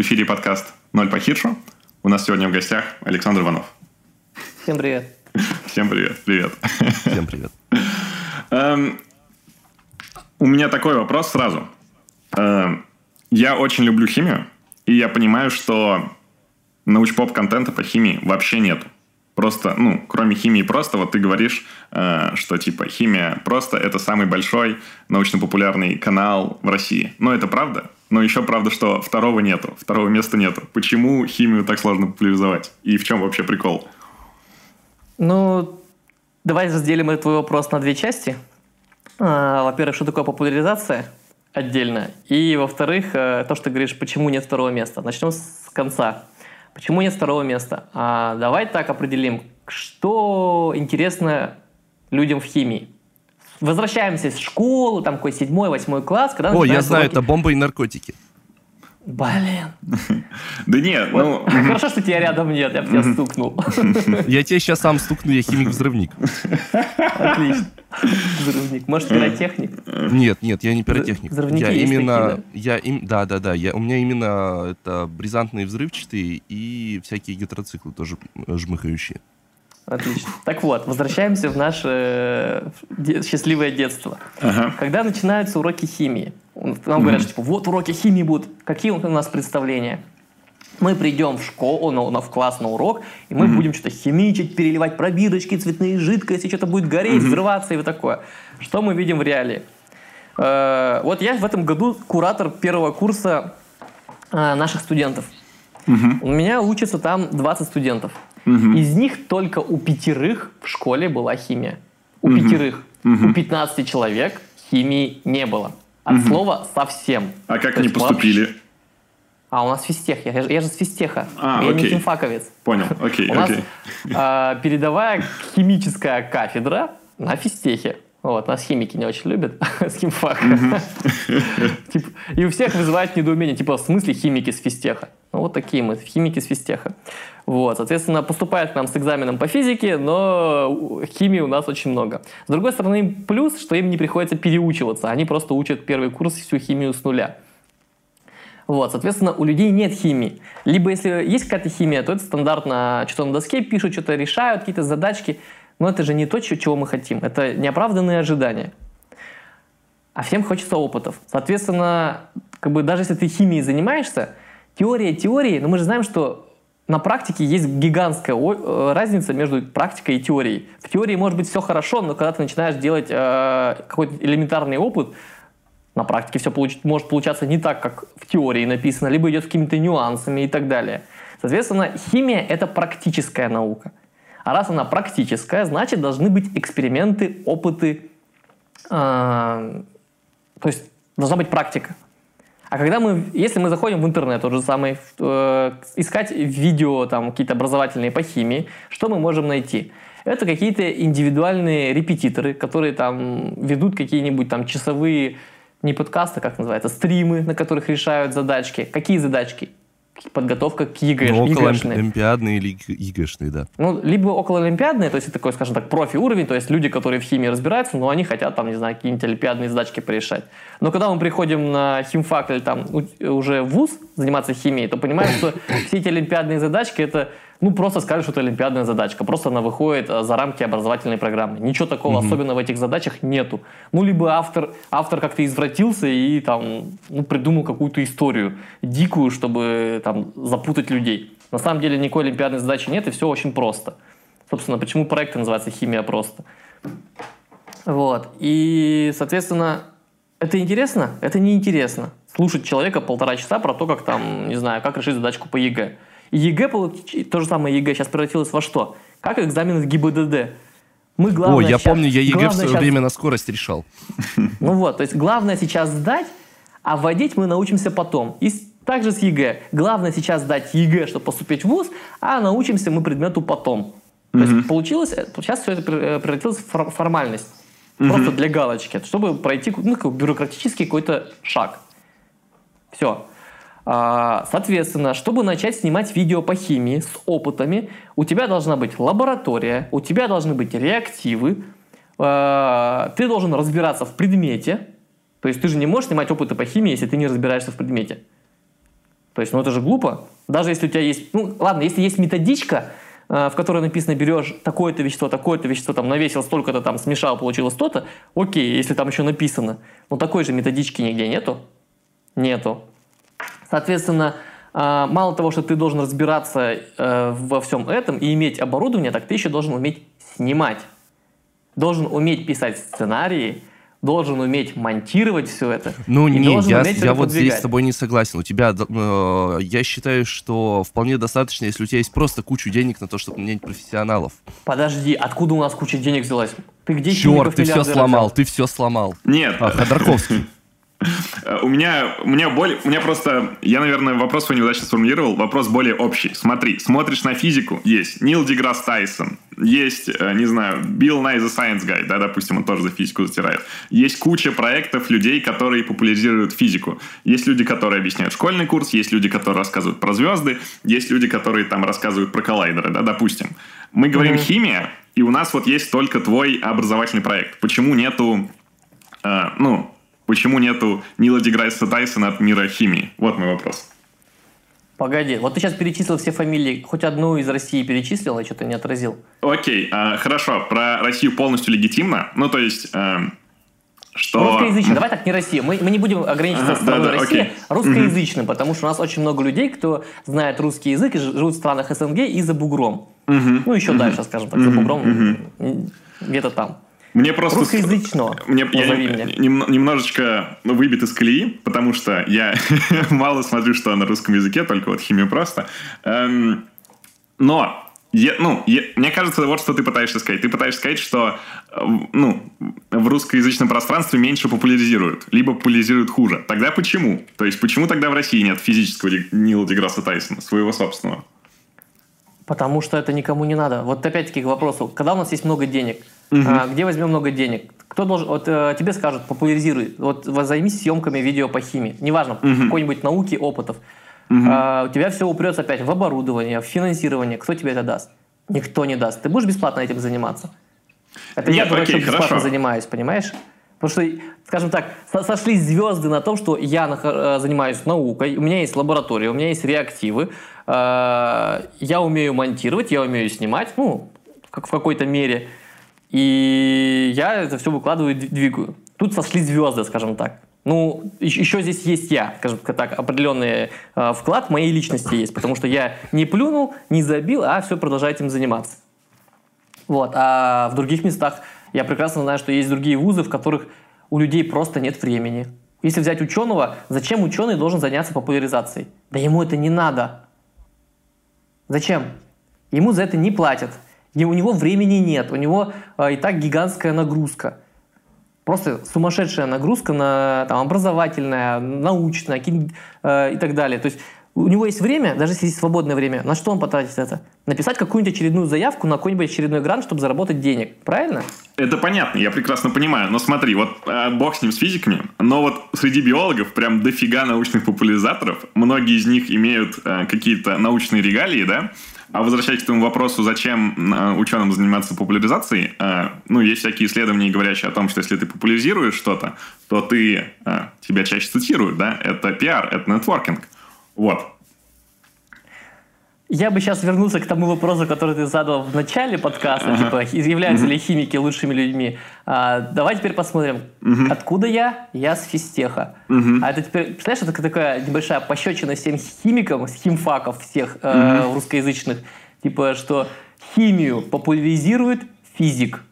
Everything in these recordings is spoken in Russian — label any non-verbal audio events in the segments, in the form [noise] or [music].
В эфире подкаст «Ноль по хитшу». У нас сегодня в гостях Александр Иванов. Всем привет. Всем привет. Привет. Всем привет. Эм, у меня такой вопрос сразу. Эм, я очень люблю химию, и я понимаю, что научпоп-контента по химии вообще нету. Просто, ну, кроме химии просто, вот ты говоришь, э, что типа химия просто это самый большой научно-популярный канал в России. Но это правда. Но еще правда, что второго нету, второго места нету. Почему химию так сложно популяризовать? И в чем вообще прикол? Ну, давай разделим твой вопрос на две части. А, во-первых, что такое популяризация отдельно? И, во-вторых, э, то, что ты говоришь, почему нет второго места. Начнем с конца. Почему нет второго места? А, давай так определим, что интересно людям в химии. Возвращаемся в школу, там какой седьмой, восьмой класс. Когда О, я знаю, уроки... это бомба и наркотики. Блин. Да нет, ну... [laughs] Хорошо, что тебя рядом нет, я бы тебя стукнул. [laughs] Я тебе сейчас сам стукну, я химик-взрывник. Отлично. Взрывник. Может, пиротехник? Нет, нет, я не пиротехник. Взрывники я именно, я им, да, да, да, я, у меня именно это бризантные взрывчатые и всякие гетероциклы тоже жмыхающие. Отлично. Так вот, возвращаемся в наше э, счастливое детство. Ага. Когда начинаются уроки химии, нам mm-hmm. говорят, что типа, вот уроки химии будут. Какие у нас представления? Мы придем в школу, ну, в класс на урок, и мы mm-hmm. будем что-то химичить, переливать пробирочки, цветные жидкости, что-то будет гореть, mm-hmm. взрываться и вот такое. Что мы видим в реалии? Э, вот я в этом году куратор первого курса э, наших студентов. Mm-hmm. У меня учатся там 20 студентов. Угу. Из них только у пятерых в школе была химия. У угу. пятерых. Угу. У 15 человек химии не было. От угу. слова совсем. А как То они поступили? Вообще... А, у нас физтех. Я, я же с физтеха. А, я окей. не химфаковец. Понял, окей, У окей. нас э, передовая химическая кафедра на физтехе. Вот, нас химики не очень любят [laughs] с химфака. Типа, и у всех вызывает недоумение, типа, в смысле химики с физтеха? Ну, вот такие мы, химики с физтеха. Вот, соответственно, поступают к нам с экзаменом по физике, но химии у нас очень много. С другой стороны, плюс, что им не приходится переучиваться, они просто учат первый курс всю химию с нуля. Вот, соответственно, у людей нет химии. Либо если есть какая-то химия, то это стандартно что-то на доске пишут, что-то решают, какие-то задачки. Но это же не то, чего мы хотим. Это неоправданные ожидания. А всем хочется опытов. Соответственно, как бы даже если ты химией занимаешься, теория теории, но мы же знаем, что на практике есть гигантская э, разница между практикой и теорией. В теории может быть все хорошо, но когда ты начинаешь делать э, какой-то элементарный опыт, на практике все получ- может получаться не так, как в теории написано, либо идет какими-то нюансами и так далее. Соответственно, химия — это практическая наука. А раз она практическая, значит, должны быть эксперименты, опыты. Э, то есть должна быть практика. А когда мы, если мы заходим в интернет, тот же самый, э, искать видео там какие-то образовательные по химии, что мы можем найти? Это какие-то индивидуальные репетиторы, которые там ведут какие-нибудь там часовые, не подкасты, как называется, стримы, на которых решают задачки. Какие задачки? Подготовка к ЕГЭ. Ну, около олимпиадные или ЕГЭшные, да. Ну, либо около олимпиадные, то есть такой, скажем так, профи уровень, то есть люди, которые в химии разбираются, но они хотят там, не знаю, какие-нибудь олимпиадные задачки порешать. Но когда мы приходим на химфак или там уже в ВУЗ заниматься химией, то понимаем, что все эти олимпиадные задачки это ну, просто скажешь, что это олимпиадная задачка. Просто она выходит э, за рамки образовательной программы. Ничего такого mm-hmm. особенного в этих задачах нету. Ну, либо автор, автор как-то извратился и там, ну, придумал какую-то историю дикую, чтобы там запутать людей. На самом деле никакой олимпиадной задачи нет, и все очень просто. Собственно, почему проект называется «Химия просто». Вот. И, соответственно, это интересно? Это неинтересно. Слушать человека полтора часа про то, как там, не знаю, как решить задачку по ЕГЭ. ЕГЭ, то же самое ЕГЭ сейчас превратилось во что? Как экзамен в ГИБДД. Мы главное О, я сейчас, помню, я ЕГЭ в свое сейчас, время на скорость решал. [laughs] Ну вот, то есть главное сейчас сдать, а водить мы научимся потом. И также с ЕГЭ. Главное сейчас сдать ЕГЭ, чтобы поступить в ВУЗ, а научимся мы предмету потом. То mm-hmm. есть получилось, сейчас все это превратилось в формальность. Mm-hmm. Просто для галочки, чтобы пройти ну, бюрократический какой-то шаг. Все. А, соответственно, чтобы начать снимать видео по химии с опытами, у тебя должна быть лаборатория, у тебя должны быть реактивы, а, ты должен разбираться в предмете. То есть ты же не можешь снимать опыты по химии, если ты не разбираешься в предмете. То есть, ну это же глупо. Даже если у тебя есть, ну ладно, если есть методичка, э, в которой написано, берешь такое-то вещество, такое-то вещество, там навесил столько-то, там смешал, получилось то-то, окей, если там еще написано. Но такой же методички нигде нету. Нету. Соответственно, э, мало того, что ты должен разбираться э, во всем этом и иметь оборудование, так ты еще должен уметь снимать. Должен уметь писать сценарии, должен уметь монтировать все это. Ну не, я, я вот здесь с тобой не согласен. У тебя, э, я считаю, что вполне достаточно, если у тебя есть просто куча денег на то, чтобы нанять профессионалов. Подожди, откуда у нас куча денег взялась? Ты где Черт, ты все сломал, ты все сломал. Нет. А, Ходорковский. У меня, у меня более, у меня просто, я, наверное, вопрос свой неудачно сформулировал, вопрос более общий. Смотри, смотришь на физику, есть Нил Деграсс Тайсон, есть, э, не знаю, Билл Най the Science Guy, да, допустим, он тоже за физику затирает. Есть куча проектов людей, которые популяризируют физику. Есть люди, которые объясняют школьный курс, есть люди, которые рассказывают про звезды, есть люди, которые там рассказывают про коллайдеры, да, допустим. Мы говорим mm-hmm. химия, и у нас вот есть только твой образовательный проект. Почему нету, э, ну, Почему нету Нила Деграйса Тайсона от мира химии? Вот мой вопрос. Погоди, вот ты сейчас перечислил все фамилии, хоть одну из России перечислил, а что-то не отразил. Окей, э, хорошо, про Россию полностью легитимно. Ну, то есть, э, что... Русскоязычный, давай так, не Россия. Мы, мы не будем ограничиваться ага, страной да, да, России, окей. русскоязычным, угу. потому что у нас очень много людей, кто знает русский язык и живут в странах СНГ и за бугром. Угу. Ну, еще угу. дальше, скажем так, за бугром, угу. где-то там. Мне просто... Русскоязычного. Мне, я. Нем, немножечко выбит из колеи, потому что я [laughs] мало смотрю, что на русском языке, только вот химию просто. Эм, но я, ну, я, мне кажется, вот что ты пытаешься сказать. Ты пытаешься сказать, что э, ну, в русскоязычном пространстве меньше популяризируют, либо популяризируют хуже. Тогда почему? То есть почему тогда в России нет физического Нила Деграсса Тайсона, своего собственного? Потому что это никому не надо. Вот опять-таки к вопросу, когда у нас есть много денег, угу. а, где возьмем много денег? Кто должен, вот э, тебе скажут, популяризируй, вот займись съемками видео по химии, неважно, угу. какой-нибудь науки, опытов. Угу. А, у тебя все упрется опять в оборудование, в финансирование. Кто тебе это даст? Никто не даст. Ты будешь бесплатно этим заниматься? Это Нет, я, окей, бесплатно хорошо. занимаюсь, понимаешь? Потому что, скажем так, сошлись звезды на том, что я э, занимаюсь наукой, у меня есть лаборатория, у меня есть реактивы, Э, я умею монтировать, я умею снимать, ну, как в какой-то мере. И я это все выкладываю и двигаю. Тут сошли звезды, скажем так. Ну, еще здесь есть я, скажем так, определенный э, вклад моей личности есть, потому что я не плюнул, не забил, а все продолжаю этим заниматься. Вот. А в других местах я прекрасно знаю, что есть другие вузы, в которых у людей просто нет времени. Если взять ученого, зачем ученый должен заняться популяризацией? Да ему это не надо. Зачем? Ему за это не платят. У него времени нет, у него э, и так гигантская нагрузка. Просто сумасшедшая нагрузка на там, образовательная, научная э, и так далее. То есть у него есть время, даже если есть свободное время, на что он потратит это? Написать какую-нибудь очередную заявку на какой-нибудь очередной грант, чтобы заработать денег. Правильно? Это понятно, я прекрасно понимаю. Но смотри, вот э, бог с ним, с физиками, но вот среди биологов прям дофига научных популяризаторов. Многие из них имеют э, какие-то научные регалии, да? А возвращаясь к твоему вопросу, зачем э, ученым заниматься популяризацией, э, ну, есть всякие исследования, говорящие о том, что если ты популяризируешь что-то, то ты, э, тебя чаще цитируют, да? Это пиар, это нетворкинг. Вот. Я бы сейчас вернулся к тому вопросу, который ты задал в начале подкаста, ага. типа, являются ли химики лучшими людьми. А, давай теперь посмотрим, угу. откуда я? Я с физтеха. Угу. А это теперь, представляешь, это такая небольшая пощечина всем химикам, химфаков всех угу. э, русскоязычных, типа, что химию популяризирует физик.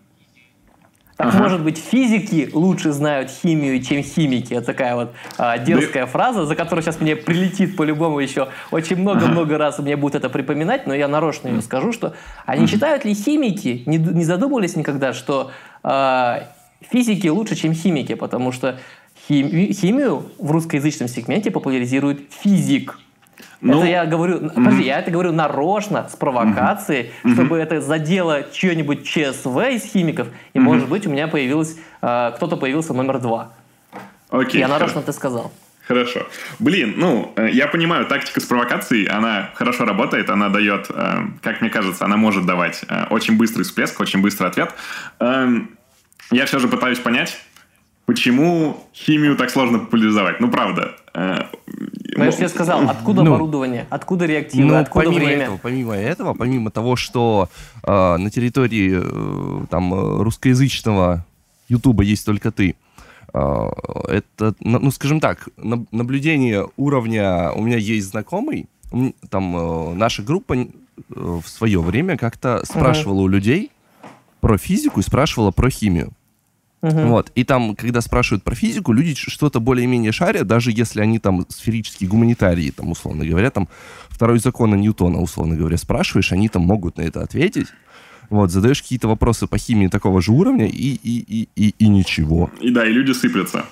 Так, ага. может быть, физики лучше знают химию, чем химики. Это такая вот а, дерзкая да. фраза, за которую сейчас мне прилетит по-любому еще очень много-много ага. раз мне будет это припоминать, но я нарочно ее скажу, что они ага. читают ли химики, не, не задумывались никогда, что а, физики лучше, чем химики, потому что хими, химию в русскоязычном сегменте популяризирует физик. Ну, это я говорю, mm-hmm. подожди, я это говорю нарочно, с провокацией, mm-hmm. чтобы это задело чье-нибудь ЧСВ из химиков, и, mm-hmm. может быть, у меня появилось, э, кто-то появился номер два. Окей. Я нарочно это сказал. Хорошо. Блин, ну, э, я понимаю, тактика с провокацией, она хорошо работает, она дает, э, как мне кажется, она может давать э, очень быстрый всплеск, очень быстрый ответ. Эм, я все же пытаюсь понять, почему химию так сложно популяризовать. Ну, правда, Я же тебе сказал, откуда ну, оборудование, откуда реактивы, ну, откуда помимо время. Этого, помимо этого, помимо того, что э, на территории э, там русскоязычного Ютуба есть только ты, э, это, ну, скажем так, наблюдение уровня... У меня есть знакомый, там э, наша группа э, в свое время как-то спрашивала uh-huh. у людей про физику и спрашивала про химию. Uh-huh. Вот. И там, когда спрашивают про физику, люди что-то более-менее шарят, даже если они там сферические гуманитарии, там, условно говоря, там, второй закон Ньютона, условно говоря, спрашиваешь, они там могут на это ответить. Вот, задаешь какие-то вопросы по химии такого же уровня, и, и, и, и, и ничего. И да, и люди сыплются.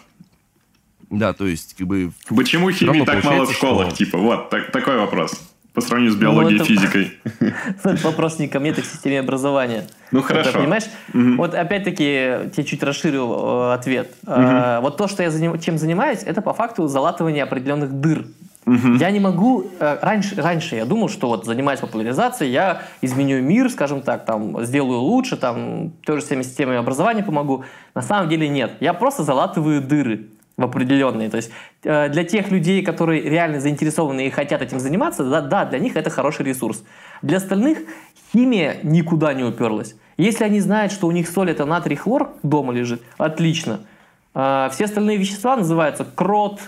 Да, то есть, как бы... Почему химии так мало в школах? Что... Типа, вот, так, такой вопрос. По сравнению с биологией ну, и физикой. [laughs] Это вопрос не ко мне, это к системе образования. Ну, хорошо. понимаешь? Вот опять-таки, тебе чуть расширю э, ответ. Э, вот то, что я чем занимаюсь, это по факту залатывание определенных дыр. Я не могу... Э, раньше, раньше я думал, что вот занимаясь популяризацией, я изменю мир, скажем так, там, сделаю лучше, там, той же системе образования помогу. На самом деле нет. Я просто залатываю дыры в определенные. То есть э, для тех людей, которые реально заинтересованы и хотят этим заниматься, да, да, для них это хороший ресурс. Для остальных химия никуда не уперлась. Если они знают, что у них соль это натрий хлор дома лежит, отлично. Э, все остальные вещества называются крот,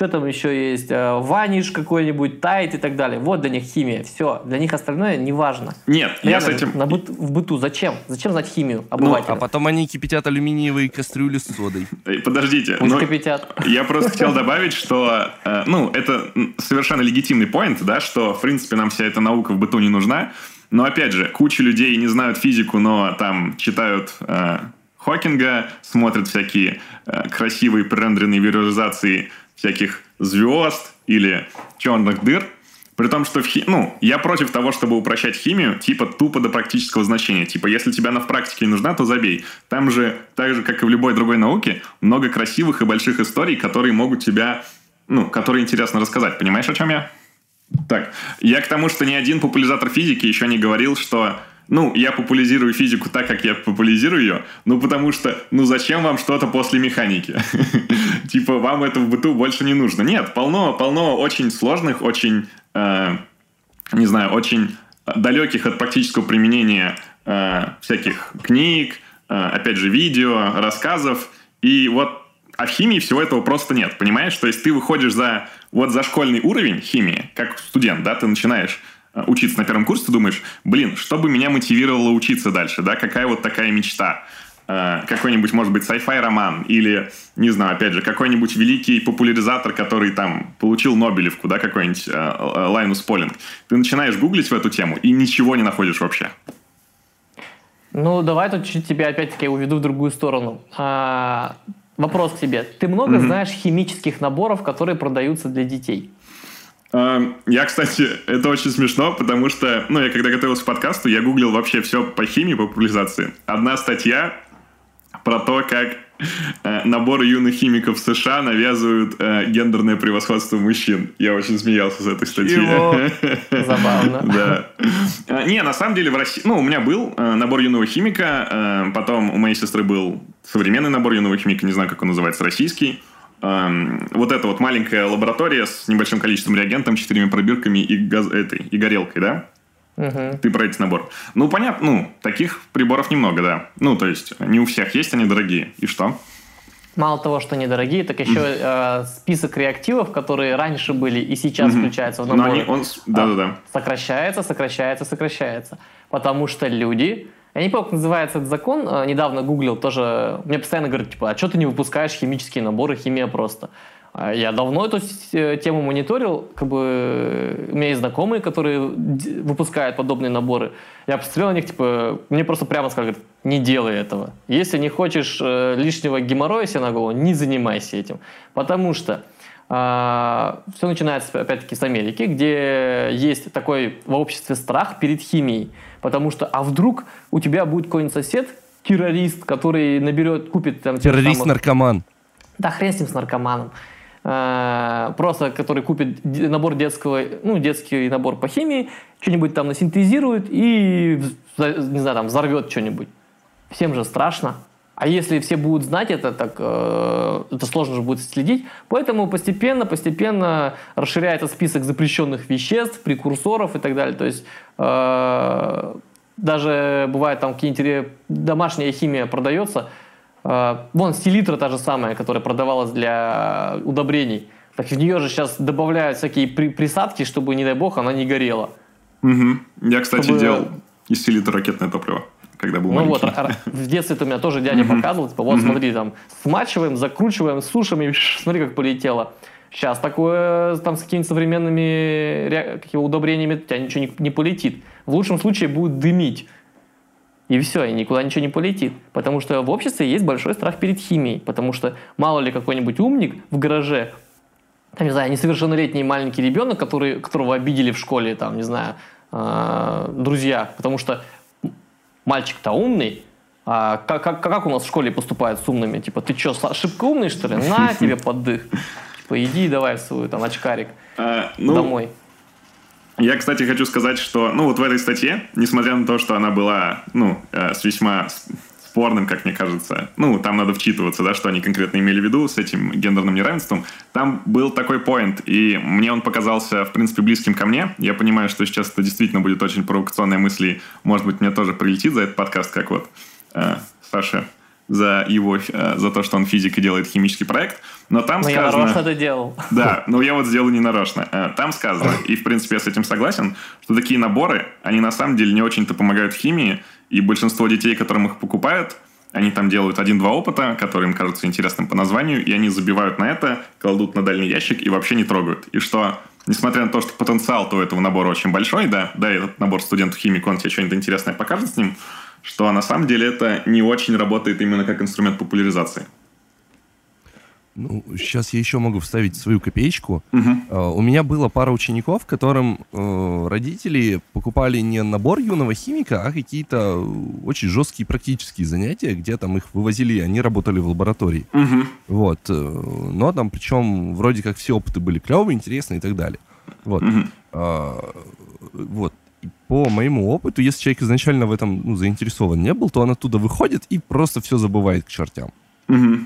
что там еще есть? Э, ваниш какой-нибудь, тайт и так далее. Вот для них химия. Все. Для них остальное не важно. Нет, Реально, я с этим... На быт, в быту зачем? Зачем знать химию обывателя? Ну, а потом они кипятят алюминиевые кастрюли с содой. Подождите. Пусть но кипятят. Я просто хотел добавить, что, э, ну, это совершенно легитимный поинт, да, что, в принципе, нам вся эта наука в быту не нужна. Но, опять же, куча людей не знают физику, но там читают э, Хокинга, смотрят всякие э, красивые пререндеренные визуализации всяких звезд или черных дыр, при том, что в хи... ну, я против того, чтобы упрощать химию, типа тупо до практического значения. Типа, если тебе она в практике не нужна, то забей. Там же, так же, как и в любой другой науке, много красивых и больших историй, которые могут тебя, ну, которые интересно рассказать. Понимаешь, о чем я? Так, я к тому, что ни один популяризатор физики еще не говорил, что ну, я популяризирую физику так, как я популяризирую ее, ну, потому что, ну, зачем вам что-то после механики? [laughs] Типа, вам это в быту больше не нужно. Нет, полно, полно очень сложных, очень, э, не знаю, очень далеких от практического применения э, всяких книг, э, опять же, видео, рассказов. И вот а в химии всего этого просто нет, понимаешь? То есть ты выходишь за вот за школьный уровень химии, как студент, да, ты начинаешь учиться на первом курсе, ты думаешь, блин, что бы меня мотивировало учиться дальше, да, какая вот такая мечта э, какой-нибудь, может быть, sci-fi роман или, не знаю, опять же, какой-нибудь великий популяризатор, который там получил Нобелевку, да, какой-нибудь э, Лайнус Полинг. Ты начинаешь гуглить в эту тему и ничего не находишь вообще. Ну, давай тут чуть тебя опять-таки уведу в другую сторону. А, вопрос к тебе. Ты много mm-hmm. знаешь химических наборов, которые продаются для детей? Эм, я, кстати, [laughs] это очень смешно, потому что, ну, я когда готовился к подкасту, я гуглил вообще все по химии, по популяризации. Одна статья про то, как э, наборы юных химиков в США навязывают э, гендерное превосходство мужчин. Я очень смеялся с этой статьи. [laughs] Забавно. Да. Э, не, на самом деле в России... Ну, у меня был э, набор юного химика, потом у моей сестры был современный набор юного химика, не знаю, как он называется, российский вот эта вот маленькая лаборатория с небольшим количеством реагентов, четырьмя пробирками и, газ, этой, и горелкой, да? Угу. Ты про этот набор. Ну, понятно, ну, таких приборов немного, да. Ну, то есть, не у всех есть, они дорогие. И что? Мало того, что они дорогие, так еще э, список реактивов, которые раньше были и сейчас включаются в набор, они, он, да, да, да. сокращается, сокращается, сокращается. Потому что люди я не помню, как называется этот закон. А, недавно гуглил тоже. Мне постоянно говорят, типа, а что ты не выпускаешь химические наборы, химия просто. А я давно эту э, тему мониторил, как бы у меня есть знакомые, которые выпускают подобные наборы. Я посмотрел на них, типа, мне просто прямо сказали, не делай этого. Если не хочешь э, лишнего геморроя себе на голову, не занимайся этим. Потому что а, все начинается, опять-таки, с Америки, где есть такой в обществе страх перед химией. Потому что, а вдруг у тебя будет какой-нибудь сосед, террорист, который наберет, купит там... Террорист-наркоман. Да, хрен с ним, с наркоманом. А, просто, который купит набор детского, ну, детский набор по химии, что-нибудь там насинтезирует и, не знаю, там, взорвет что-нибудь. Всем же страшно. А если все будут знать это, так э, это сложно же будет следить. Поэтому постепенно, постепенно расширяется список запрещенных веществ, прекурсоров и так далее. То есть э, даже бывает там какие-нибудь домашняя химия продается. Э, вон селитра та же самая, которая продавалась для удобрений. Так в нее же сейчас добавляют всякие при, присадки, чтобы, не дай бог, она не горела. Угу. Я, кстати, чтобы... делал из селитры ракетное топливо когда был Ну маленький. вот, [laughs] в детстве у меня тоже дядя показывал, типа, вот смотри, там, смачиваем, закручиваем, сушим, и [laughs] смотри, как полетело. Сейчас такое, там, с какими-то современными какими удобрениями у тебя ничего не, не полетит. В лучшем случае будет дымить. И все, и никуда ничего не полетит. Потому что в обществе есть большой страх перед химией. Потому что мало ли какой-нибудь умник в гараже, там, не знаю, несовершеннолетний маленький ребенок, который, которого обидели в школе, там, не знаю, э, друзья, потому что мальчик-то умный, а как, как, как у нас в школе поступают с умными? Типа, ты что, ошибка умный, что ли? На [laughs] тебе поддых. Типа, иди давай в свой там очкарик а, ну, домой. Я, кстати, хочу сказать, что, ну, вот в этой статье, несмотря на то, что она была, ну, э, с весьма спорным, как мне кажется. Ну, там надо вчитываться, да, что они конкретно имели в виду с этим гендерным неравенством. Там был такой поинт, и мне он показался, в принципе, близким ко мне. Я понимаю, что сейчас это действительно будет очень провокационная мысль, и, может быть, мне тоже прилетит за этот подкаст, как вот э, Саша за его, э, за то, что он физик и делает химический проект. Но там но сказано... я нарочно это делал. [laughs] Да, но я вот сделал не нарочно. Э, там сказано, и в принципе я с этим согласен, что такие наборы, они на самом деле не очень-то помогают химии, и большинство детей, которым их покупают, они там делают один-два опыта, которые им кажутся интересным по названию, и они забивают на это, кладут на дальний ящик и вообще не трогают. И что, несмотря на то, что потенциал у этого набора очень большой, да, да, этот набор студентов-химик, он тебе что-нибудь интересное покажет с ним, что на самом деле это не очень работает именно как инструмент популяризации. Ну, сейчас я еще могу вставить свою копеечку. Угу. Uh, у меня было пара учеников, которым uh, родители покупали не набор юного химика, а какие-то очень жесткие практические занятия, где там их вывозили, они работали в лаборатории. Угу. Вот. Uh, но там причем вроде как все опыты были клевые, интересные и так далее. Вот. Угу. Uh, вот. И по моему опыту, если человек изначально в этом ну, заинтересован не был, то он оттуда выходит и просто все забывает к чертям. Угу.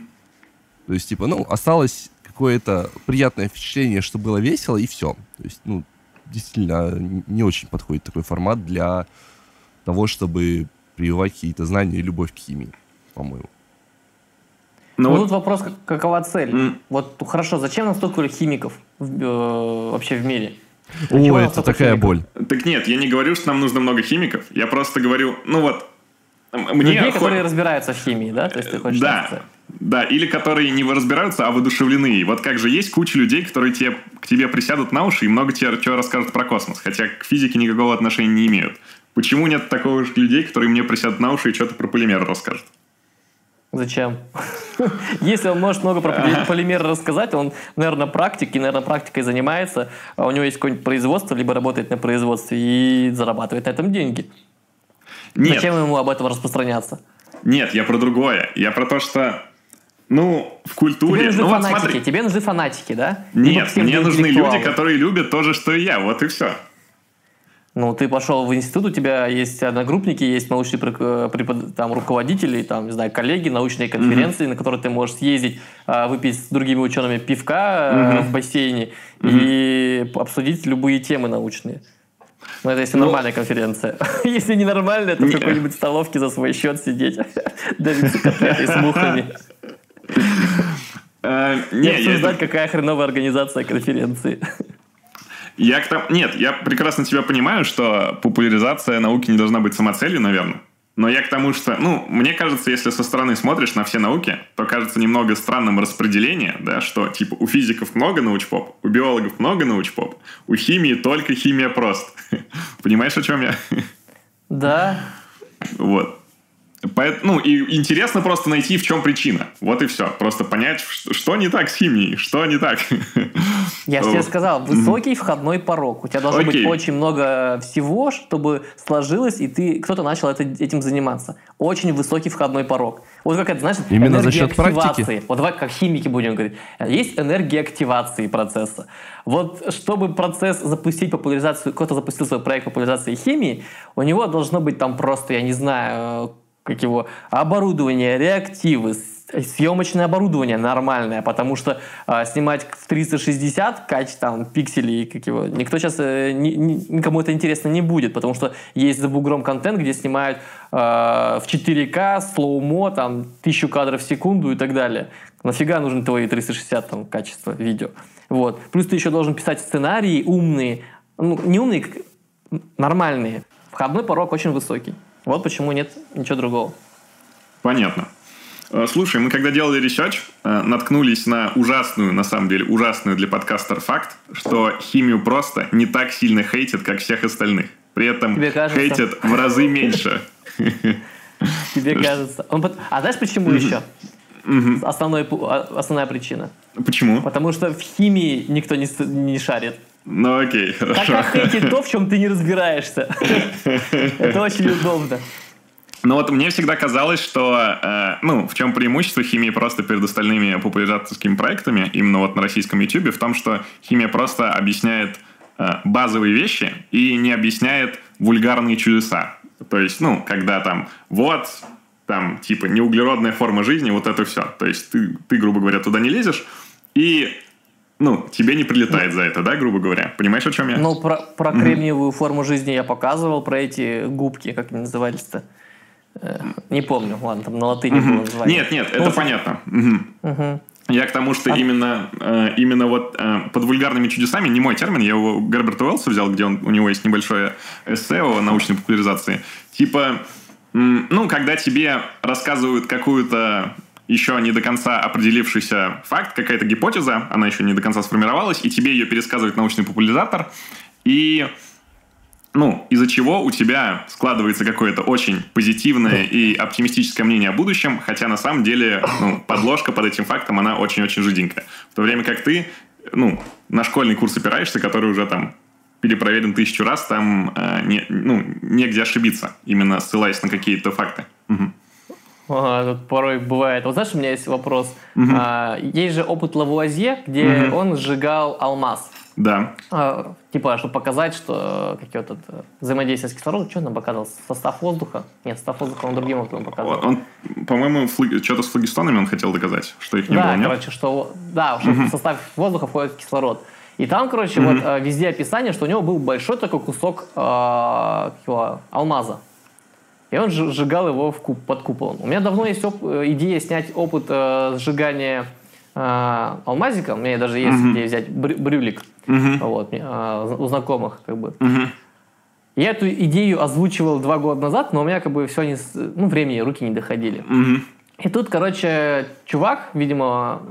То есть, типа, ну, осталось какое-то приятное впечатление, что было весело, и все. То есть, ну, действительно, не очень подходит такой формат для того, чтобы прививать какие-то знания и любовь к химии, по-моему. Ну, ну вот... тут вопрос, какова цель? Mm. Вот хорошо, зачем нам столько химиков в, э, вообще в мире? О, это такая химиков? боль. Так нет, я не говорю, что нам нужно много химиков. Я просто говорю, ну вот, мне Людей, хоть... которые разбираются в химии, да? То есть ты хочешь да. Сказать? Да, или которые не разбираются, а воодушевлены. И вот как же есть куча людей, которые тебе, к тебе присядут на уши и много тебе чего расскажут про космос, хотя к физике никакого отношения не имеют. Почему нет такого же людей, которые мне присядут на уши и что-то про полимеры расскажут? Зачем? [laughs] Если он может много про полимеры рассказать, он, наверное, практик, и, наверное, практикой занимается, а у него есть какое-нибудь производство, либо работает на производстве и зарабатывает на этом деньги. Нет. Зачем ему об этом распространяться? Нет, я про другое. Я про то, что ну, в культуре... Тебе нужны ну, фанатики, вот смотри. тебе нужны фанатики, да? Нет, мне нужны люди, которые любят то же, что и я, вот и все. Ну, ты пошел в институт, у тебя есть одногруппники, есть научные препод... там, руководители, там, не знаю, коллеги, научные конференции, mm-hmm. на которые ты можешь съездить, а, выпить с другими учеными пивка mm-hmm. в бассейне mm-hmm. и обсудить любые темы научные. Ну, это если ну, нормальная конференция. [laughs] если не нормальная, то в какой-нибудь столовке за свой счет сидеть, [laughs] давиться котлетой с мухами. Э, не обсуждать, какая хреновая организация конференции. Я к тому... Нет, я прекрасно тебя понимаю, что популяризация науки не должна быть самоцелью, наверное. Но я к тому, что, ну, мне кажется, если со стороны смотришь на все науки, то кажется немного странным распределение, да, что, типа, у физиков много научпоп, у биологов много научпоп, у химии только химия прост. [laughs] Понимаешь, о чем я? Да. Вот. Поэтому, ну, и интересно просто найти, в чем причина. Вот и все. Просто понять, что не так с химией, что не так. Я же тебе сказал, высокий входной порог. У тебя должно Окей. быть очень много всего, чтобы сложилось, и ты кто-то начал это, этим заниматься. Очень высокий входной порог. Вот как это, знаешь, Именно за счет практики. Вот давай как химики будем говорить. Есть энергия активации процесса. Вот чтобы процесс запустить популяризацию, кто-то запустил свой проект популяризации химии, у него должно быть там просто, я не знаю, как его, оборудование, реактивы, съемочное оборудование нормальное, потому что э, снимать в 360 кач там пикселей, как его, никто сейчас э, ни, ни, никому это интересно не будет, потому что есть за бугром контент, где снимают э, в 4К, слоумо, там тысячу кадров в секунду и так далее. Нафига нужны твои 360 там качество видео? Вот. Плюс ты еще должен писать сценарии умные, ну не умные, нормальные. Входной порог очень высокий. Вот почему нет ничего другого. Понятно. Э, слушай, мы когда делали research, э, наткнулись на ужасную, на самом деле, ужасную для подкастера факт, что «Химию-Просто» не так сильно хейтят, как всех остальных. При этом хейтят в разы меньше. Тебе кажется. А знаешь почему еще? Основной, а, основная причина. Почему? Потому что в химии никто не, не шарит. Ну окей, хорошо. Как хейтить то, в чем ты не разбираешься. [laughs] Это очень удобно. Ну вот мне всегда казалось, что, э, ну, в чем преимущество химии просто перед остальными популяризаторскими проектами, именно вот на российском YouTube, в том, что химия просто объясняет э, базовые вещи и не объясняет вульгарные чудеса. То есть, ну, когда там, вот, там, типа, неуглеродная форма жизни, вот это все. То есть ты, ты грубо говоря, туда не лезешь, и ну, тебе не прилетает за это, да, грубо говоря? Понимаешь, о чем я? Ну, про, про кремниевую форму жизни я показывал, про эти губки, как они назывались-то. Э, не помню, ладно, там на латыни было название. Нет, нет, это понятно. Я к тому, что а... именно, э, именно вот э, под вульгарными чудесами, не мой термин, я его у Герберта Уэллса взял, где он, у него есть небольшое эссе о научной популяризации. Типа, ну, когда тебе рассказывают какую-то еще не до конца определившийся факт, какая-то гипотеза, она еще не до конца сформировалась, и тебе ее пересказывает научный популяризатор, и ну, из-за чего у тебя складывается какое-то очень позитивное и оптимистическое мнение о будущем, хотя на самом деле ну, подложка под этим фактом, она очень-очень жиденькая. В то время как ты, ну, на школьный курс опираешься, который уже там перепроверен тысячу раз, там э, не, ну, негде ошибиться, именно ссылаясь на какие-то факты. Угу. Ага, тут порой бывает. Вот знаешь, у меня есть вопрос. Угу. А, есть же опыт Лавуазье, где угу. он сжигал алмаз. Да. А, типа, чтобы показать, что какие вот это взаимодействие с кислородом, что он нам показывал? Состав воздуха? Нет, состав воздуха он другим опытом показывал. Он, по-моему, флаг... что-то с флагистонами он хотел доказать, что их не да, было, нет? короче, что, да, что угу. в состав воздуха входит кислород. И там, короче, угу. вот э, везде описание, что у него был большой такой кусок э, его, алмаза. И он сжигал его в куб, под куполом. У меня давно есть оп- э, идея снять опыт э, сжигания э, алмазика. У меня даже есть uh-huh. идея взять брю- брюлик uh-huh. вот, э, у знакомых. Как бы. uh-huh. Я эту идею озвучивал два года назад, но у меня как бы все не, ну, времени, руки не доходили. Uh-huh. И тут, короче, чувак, видимо,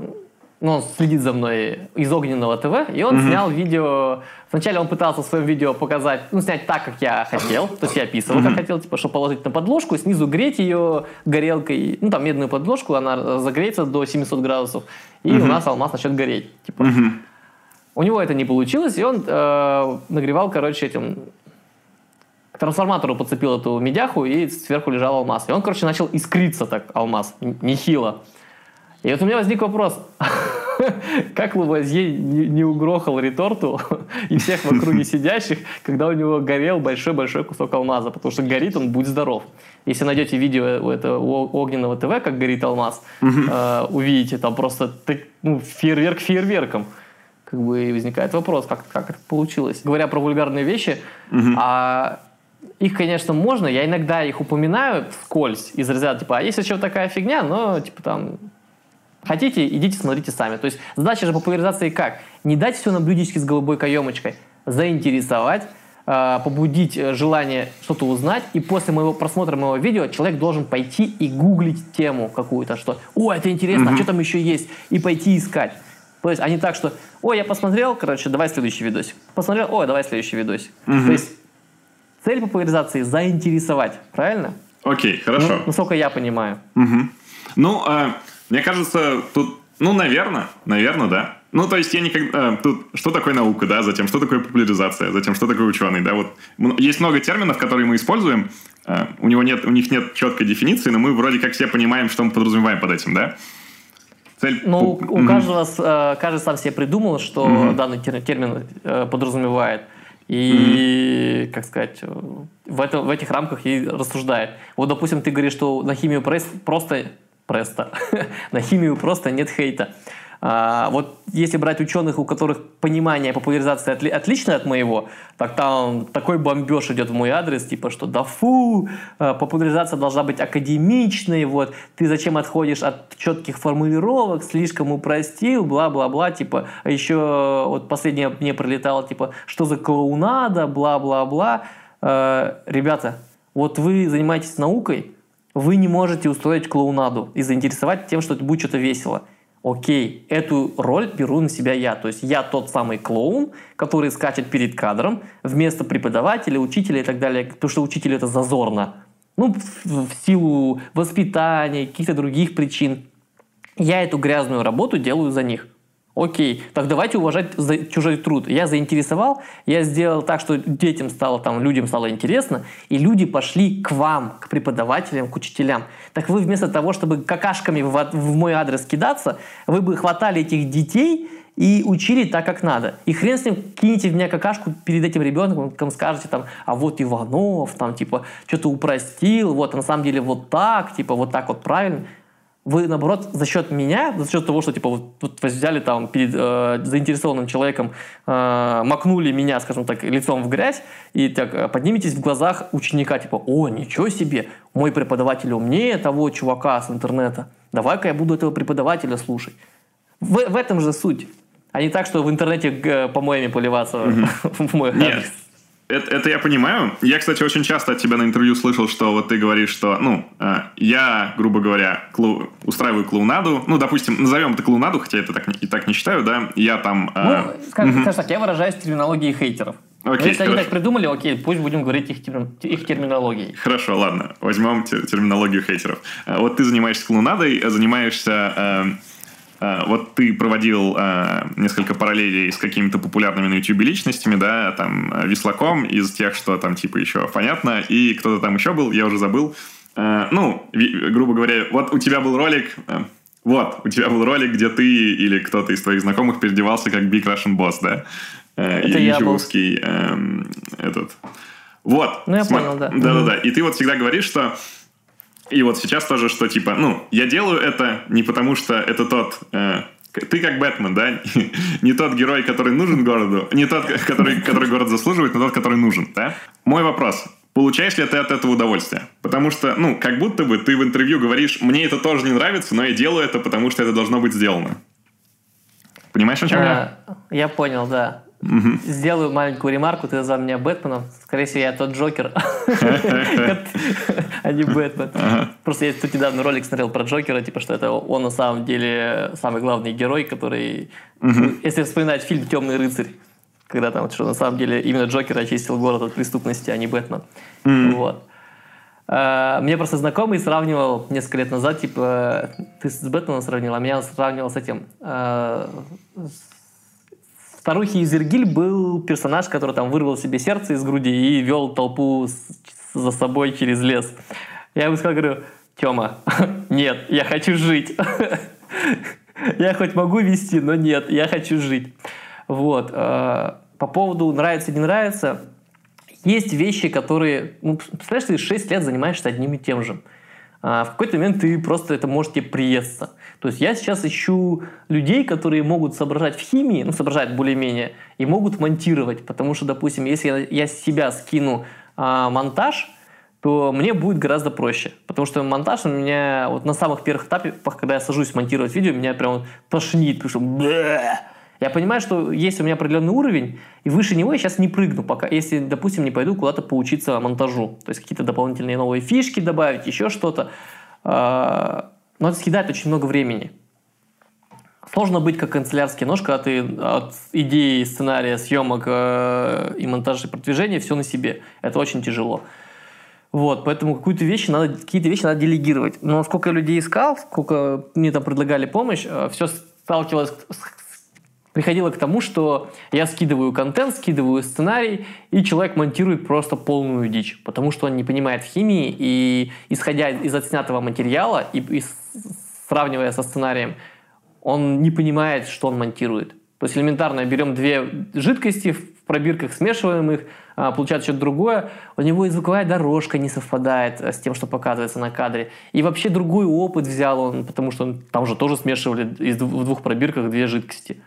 ну, он следит за мной из Огненного ТВ, и он угу. снял видео. Вначале он пытался в своем видео показать, ну, снять так, как я хотел. То есть я описывал, угу. как хотел, типа, что положить на подложку, снизу греть ее горелкой, ну, там, медную подложку, она загреется до 700 градусов, и угу. у нас алмаз начнет гореть. Типа. Угу. У него это не получилось, и он э, нагревал, короче, этим к трансформатору подцепил эту медяху, и сверху лежал алмаз. И он, короче, начал искриться так, алмаз, нехило. И вот у меня возник вопрос, [laughs] как Лавазье не угрохал реторту [laughs] и всех в округе [laughs] сидящих, когда у него горел большой-большой кусок алмаза, потому что горит он, будь здоров. Если найдете видео у этого у огненного ТВ, как горит алмаз, э, увидите, там просто ну, фейерверк фейерверком. Как бы возникает вопрос, как, как это получилось. Говоря про вульгарные вещи, а их, конечно, можно, я иногда их упоминаю вскользь из разряда, типа, а есть еще такая фигня, но, типа, там, Хотите, идите, смотрите сами. То есть задача же популяризации как? Не дать все на блюдечке с голубой каемочкой, заинтересовать, э, побудить э, желание что-то узнать, и после моего просмотра моего видео человек должен пойти и гуглить тему какую-то, что «О, это интересно, mm-hmm. а что там еще есть?» и пойти искать. То есть, а не так, что «Ой, я посмотрел, короче, давай следующий видосик». Посмотрел, ой, давай следующий видосик. Mm-hmm. То есть цель популяризации – заинтересовать, правильно? Окей, хорошо. Ну, насколько я понимаю. Mm-hmm. Ну, а мне кажется, тут, ну, наверное, наверное, да. Ну, то есть я никогда... Э, тут что такое наука, да, затем что такое популяризация, затем что такое ученый, да, вот. Есть много терминов, которые мы используем, э, у, него нет, у них нет четкой дефиниции, но мы вроде как все понимаем, что мы подразумеваем под этим, да? Цель... Ну, у mm-hmm. каждого, э, каждый сам себе придумал, что mm-hmm. данный термин подразумевает. И, mm-hmm. как сказать, в, это, в этих рамках и рассуждает. Вот, допустим, ты говоришь, что на химию пресс, просто... [laughs] На химию просто нет хейта. А, вот если брать ученых, у которых понимание популяризации отли, отличное от моего, так там такой бомбеж идет в мой адрес, типа, что да фу, а, популяризация должна быть академичной, вот, ты зачем отходишь от четких формулировок, слишком упростил, бла-бла-бла, типа, а еще вот последнее мне пролетало, типа, что за клоунада, бла-бла-бла. А, ребята, вот вы занимаетесь наукой, вы не можете устроить клоунаду и заинтересовать тем, что будет что-то весело окей, эту роль беру на себя я. То есть я тот самый клоун, который скачет перед кадром вместо преподавателя, учителя и так далее, потому что учитель это зазорно. Ну, в, в силу воспитания, каких-то других причин. Я эту грязную работу делаю за них. Окей, так давайте уважать чужой труд. Я заинтересовал, я сделал так, что детям стало, там, людям стало интересно, и люди пошли к вам, к преподавателям, к учителям. Так вы вместо того, чтобы какашками в, в мой адрес кидаться, вы бы хватали этих детей и учили так, как надо. И хрен с ним кинете в меня какашку перед этим ребенком, скажете там, а вот Иванов, там, типа, что-то упростил, вот, а на самом деле вот так, типа, вот так вот правильно вы, наоборот, за счет меня, за счет того, что, типа, вот, вот взяли там перед э, заинтересованным человеком, э, макнули меня, скажем так, лицом в грязь, и так э, подниметесь в глазах ученика, типа, о, ничего себе, мой преподаватель умнее того чувака с интернета, давай-ка я буду этого преподавателя слушать. В, в этом же суть. А не так, что в интернете э, помоями поливаться [laughs] в мой адрес. Это, это я понимаю. Я, кстати, очень часто от тебя на интервью слышал, что вот ты говоришь, что, ну, э, я, грубо говоря, клу... устраиваю клоунаду. Ну, допустим, назовем это клоунаду, хотя это так, и так не считаю, да. Я там... Э... Ну, скажем, угу. так, я выражаюсь терминологией хейтеров. Окей, Если хорошо. они так придумали, окей, пусть будем говорить их, их терминологией. Хорошо, ладно. Возьмем терминологию хейтеров. Э, вот ты занимаешься клоунадой, занимаешься... Э, Э, вот ты проводил э, несколько параллелей с какими-то популярными на YouTube личностями, да, там, э, Вислаком из тех, что там, типа, еще понятно, и кто-то там еще был, я уже забыл. Ну, грубо говоря, вот у тебя был ролик, вот, у тебя был ролик, где ты или кто-то из твоих знакомых переодевался как Big Russian Boss, да? Это я был. Эм, этот. Вот. Ну, я см... понял, да. Да-да-да. И ты вот всегда говоришь, что и вот сейчас тоже, что типа, ну, я делаю это не потому, что это тот... Э, ты как Бэтмен, да? [laughs] не тот герой, который нужен городу, не тот, [laughs] который, который город заслуживает, но тот, который нужен, да? Мой вопрос. Получаешь ли ты от этого удовольствие? Потому что, ну, как будто бы ты в интервью говоришь, мне это тоже не нравится, но я делаю это, потому что это должно быть сделано. Понимаешь, о чем я? А, я понял, да. Угу. Сделаю маленькую ремарку, ты назвал меня Бэтменом. Скорее всего, я тот Джокер, [laughs] а не Бэтмен. Просто я тут недавно ролик смотрел про Джокера, типа, что это он на самом деле самый главный герой, который... Если вспоминать фильм «Темный рыцарь», когда там, что на самом деле именно Джокер очистил город от преступности, а не Бэтмен. Вот. А, мне просто знакомый сравнивал несколько лет назад, типа, ты с Бэтменом сравнил, а меня сравнивал с этим, а, старухи из Иргиль был персонаж, который там вырвал себе сердце из груди и вел толпу за собой через лес. Я ему сказал, говорю, Тёма, [laughs] нет, я хочу жить. [laughs] Я хоть могу вести, но нет, я хочу жить. Вот. Э, по поводу нравится не нравится, есть вещи, которые... Ну, представляешь, ты 6 лет занимаешься одним и тем же. А в какой-то момент ты просто это может тебе приесться. То есть я сейчас ищу людей, которые могут соображать в химии, ну, соображать более-менее, и могут монтировать. Потому что, допустим, если я, с себя скину а, монтаж, то мне будет гораздо проще. Потому что монтаж у меня вот на самых первых этапах, когда я сажусь монтировать видео, меня прям тошнит, потому что я понимаю, что есть у меня определенный уровень, и выше него я сейчас не прыгну, пока, если, допустим, не пойду куда-то поучиться монтажу. То есть какие-то дополнительные новые фишки добавить, еще что-то. Но это съедает очень много времени. Сложно быть как канцелярский нож, когда ты от идеи, сценария, съемок э, и монтажа и продвижения все на себе. Это очень тяжело. Вот, поэтому какую-то вещи надо, какие-то вещи надо делегировать. Но сколько людей искал, сколько мне там предлагали помощь, э, все сталкивалось с приходило к тому, что я скидываю контент, скидываю сценарий, и человек монтирует просто полную дичь, потому что он не понимает химии, и исходя из отснятого материала и, и сравнивая со сценарием, он не понимает, что он монтирует. То есть элементарно берем две жидкости, пробирках смешиваем их, а, получается что-то другое, у него и звуковая дорожка не совпадает э, с тем, что показывается на кадре. И вообще другой опыт взял он, потому что он, там же тоже смешивали из, в двух пробирках две жидкости.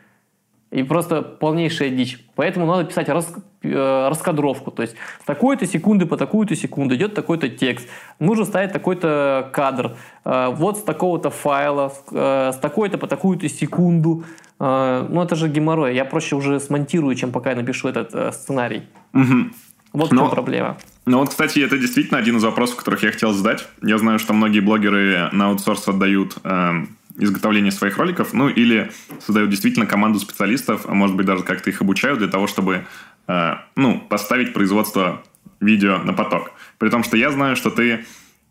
И просто полнейшая дичь. Поэтому надо писать рас, э, раскадровку. То есть с такой-то секунды по такую-то секунду идет такой-то текст. Нужно ставить такой-то кадр. Э, вот с такого-то файла, э, с такой-то по такую-то секунду. Э, ну, это же геморрой. Я проще уже смонтирую, чем пока я напишу этот э, сценарий. Угу. Вот Но- в чем проблема. Ну вот, кстати, это действительно один из вопросов, которых я хотел задать. Я знаю, что многие блогеры на аутсорс отдают эм, изготовление своих роликов, ну или создают действительно команду специалистов, а может быть даже как-то их обучают для того, чтобы э, ну, поставить производство видео на поток. При том, что я знаю, что ты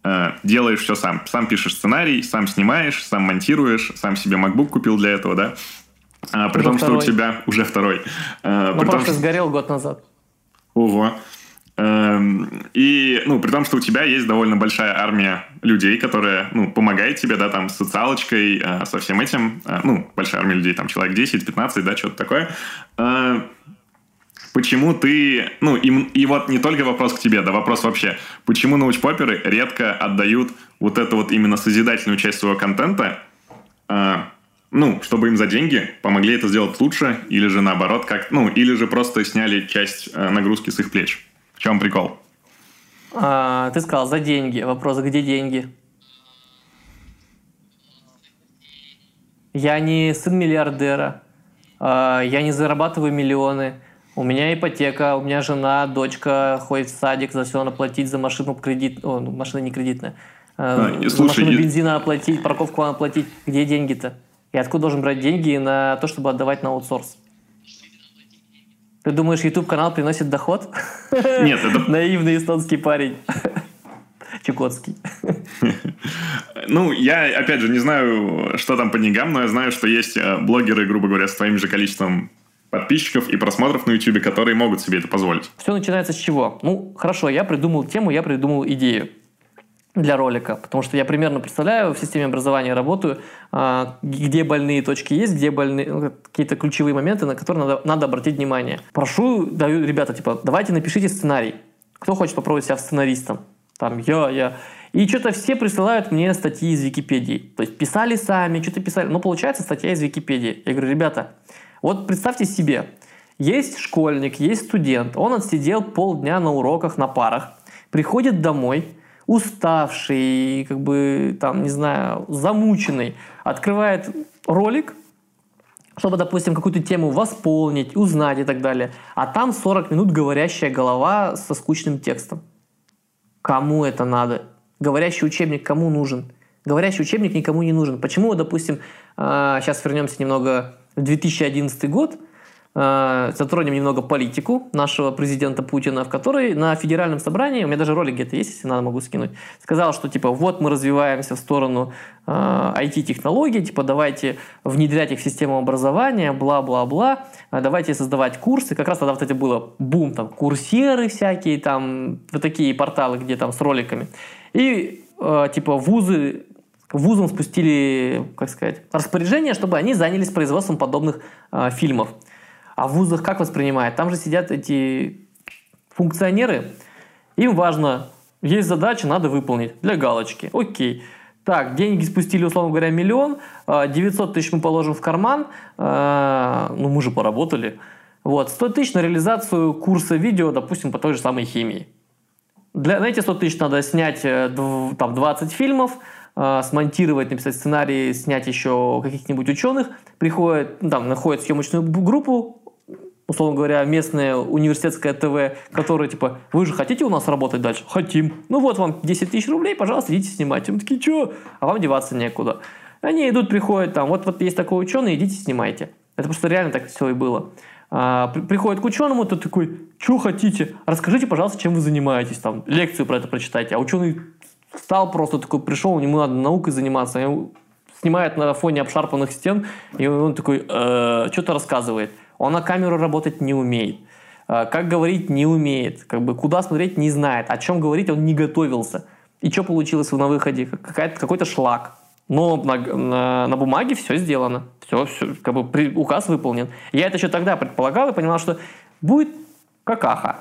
э, делаешь все сам. Сам пишешь сценарий, сам снимаешь, сам монтируешь, сам себе MacBook купил для этого, да? А, при Уже том, что второй. у тебя уже второй. Э, Но при том, что- сгорел год назад. Ого. Эм, И, ну, при том, что у тебя есть довольно большая армия людей, которая, ну, помогает тебе, да, там, с социалочкой, э, со всем этим. Э, Ну, большая армия людей, там, человек 10-15, да, что-то такое. Э, Почему ты... Ну, и, и вот не только вопрос к тебе, да, вопрос вообще. Почему научпоперы редко отдают вот эту вот именно созидательную часть своего контента, ну, чтобы им за деньги помогли это сделать лучше, или же наоборот, как, ну, или же просто сняли часть нагрузки с их плеч. В чем прикол? А, ты сказал за деньги. Вопрос, где деньги? Я не сын миллиардера. А, я не зарабатываю миллионы. У меня ипотека, у меня жена, дочка ходит в садик, за все надо платить, за машину кредит, о, ну, машина не кредитная. А, А, и за слушай, машину и- бензина оплатить, парковку надо платить. Где деньги-то? Я откуда должен брать деньги на то, чтобы отдавать на аутсорс? Ты думаешь, YouTube канал приносит доход? Нет, это... [laughs] Наивный эстонский парень. Чукотский. Ну, я, опять же, не знаю, что там по деньгам, но я знаю, что есть э, блогеры, грубо говоря, с твоим же количеством подписчиков и просмотров на YouTube, которые могут себе это позволить. Все начинается с чего? Ну, хорошо, я придумал тему, я придумал идею для ролика, потому что я примерно представляю, в системе образования работаю, а, где больные точки есть, где больные, ну, какие-то ключевые моменты, на которые надо, надо обратить внимание. Прошу, даю, ребята, типа, давайте напишите сценарий. Кто хочет попробовать себя сценаристом? Там, я, я. И что-то все присылают мне статьи из Википедии. То есть писали сами, что-то писали. Но получается статья из Википедии. Я говорю, ребята, вот представьте себе, есть школьник, есть студент, он отсидел полдня на уроках, на парах, приходит домой, уставший, как бы, там, не знаю, замученный, открывает ролик, чтобы, допустим, какую-то тему восполнить, узнать и так далее. А там 40 минут говорящая голова со скучным текстом. Кому это надо? Говорящий учебник кому нужен? Говорящий учебник никому не нужен. Почему, допустим, а, сейчас вернемся немного в 2011 год, а, затронем немного политику нашего президента Путина, в которой на федеральном собрании, у меня даже ролик где-то есть, если надо, могу скинуть, сказал, что типа вот мы развиваемся в сторону а, IT-технологий, типа давайте внедрять их в систему образования, бла-бла-бла, а, давайте создавать курсы. Как раз тогда вот это было бум, там, курсеры всякие, там, вот такие порталы, где там с роликами. И э, типа вузы вузам спустили, как сказать, распоряжение, чтобы они занялись производством подобных э, фильмов. А в вузах как воспринимают? Там же сидят эти функционеры. Им важно, есть задача, надо выполнить для галочки. Окей. Так, деньги спустили, условно говоря, миллион, э, 900 тысяч мы положим в карман, э, ну мы же поработали. Вот, 100 тысяч на реализацию курса видео, допустим, по той же самой химии. Для, на эти 100 тысяч надо снять э, там, 20 фильмов, э, смонтировать, написать сценарий, снять еще каких-нибудь ученых. Приходят, ну, там, находят съемочную группу, условно говоря, местное университетское ТВ, которое типа, вы же хотите у нас работать дальше? Хотим. Ну вот вам 10 тысяч рублей, пожалуйста, идите снимать. Им такие, что? А вам деваться некуда. Они идут, приходят там, вот, вот есть такой ученый, идите снимайте. Это просто реально так все и было. А, при- приходит к ученому, тот такой, что хотите? Расскажите, пожалуйста, чем вы занимаетесь, там, лекцию про это прочитайте. А ученый встал просто такой, пришел, ему надо наукой заниматься, снимает на фоне обшарпанных стен, и он такой, что-то рассказывает. Он на камеру работать не умеет. Э, Как говорить не умеет. Как бы куда смотреть не знает. О чем говорить он не готовился. И что получилось на выходе? Какой-то шлак. Но на, на- на бумаге все сделано. Все, все, как бы при- указ выполнен. Я это еще тогда предполагал и понимал, что будет какаха.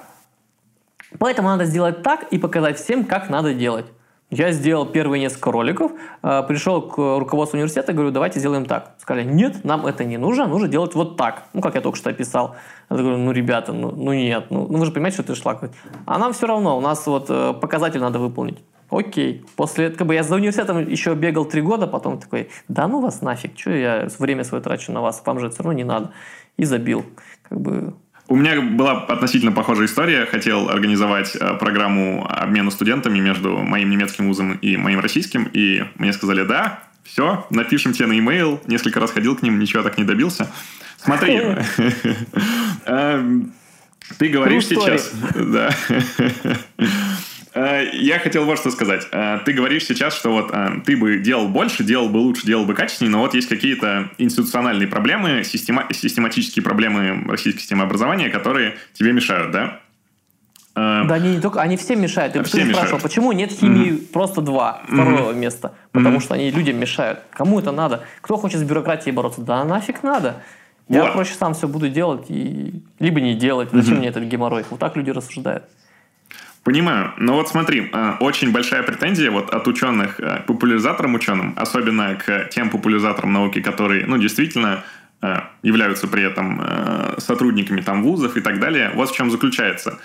Поэтому надо сделать так и показать всем, как надо делать. Я сделал первые несколько роликов, э, пришел к руководству университета, говорю, давайте сделаем так. Сказали, нет, нам это не нужно, нужно делать вот так. Ну, как я только что описал. Я говорю, ну, ребята, ну, ну нет, ну, ну вы же понимаете, что это шлак. А нам все равно, у нас вот э, показатель надо выполнить. Окей. После этого, как бы я за университетом еще бегал три года, потом такой, да ну вас нафиг, что я время свое трачу на вас, вам же это все равно не надо. И забил. Как бы у меня была относительно похожая история. Хотел организовать э, программу обмена студентами между моим немецким вузом и моим российским. И мне сказали, да, все, напишем тебе на e-mail. Несколько раз ходил к ним, ничего так не добился. Смотри, [laughs] эм, ты говоришь сейчас... [laughs] Да. Э, я хотел вот что сказать. Э, ты говоришь сейчас, что вот э, ты бы делал больше, делал бы лучше, делал бы качественнее, но вот есть какие-то институциональные проблемы, система, систематические проблемы российской системы образования, которые тебе мешают, да? Да, они не только, они всем мешают. Ты все спрашивал, мешают. почему нет химии mm-hmm. просто два, второе mm-hmm. место? Потому mm-hmm. что они людям мешают. Кому это надо? Кто хочет с бюрократией бороться? Да нафиг надо. Я вот. проще сам все буду делать и либо не делать. Зачем mm-hmm. мне этот геморрой? Вот так люди рассуждают. Понимаю. Но вот смотри, э, очень большая претензия вот от ученых э, к популяризаторам ученым, особенно к тем популяризаторам науки, которые, ну, действительно э, являются при этом сотрудниками там вузов и так далее. Вот в чем заключается.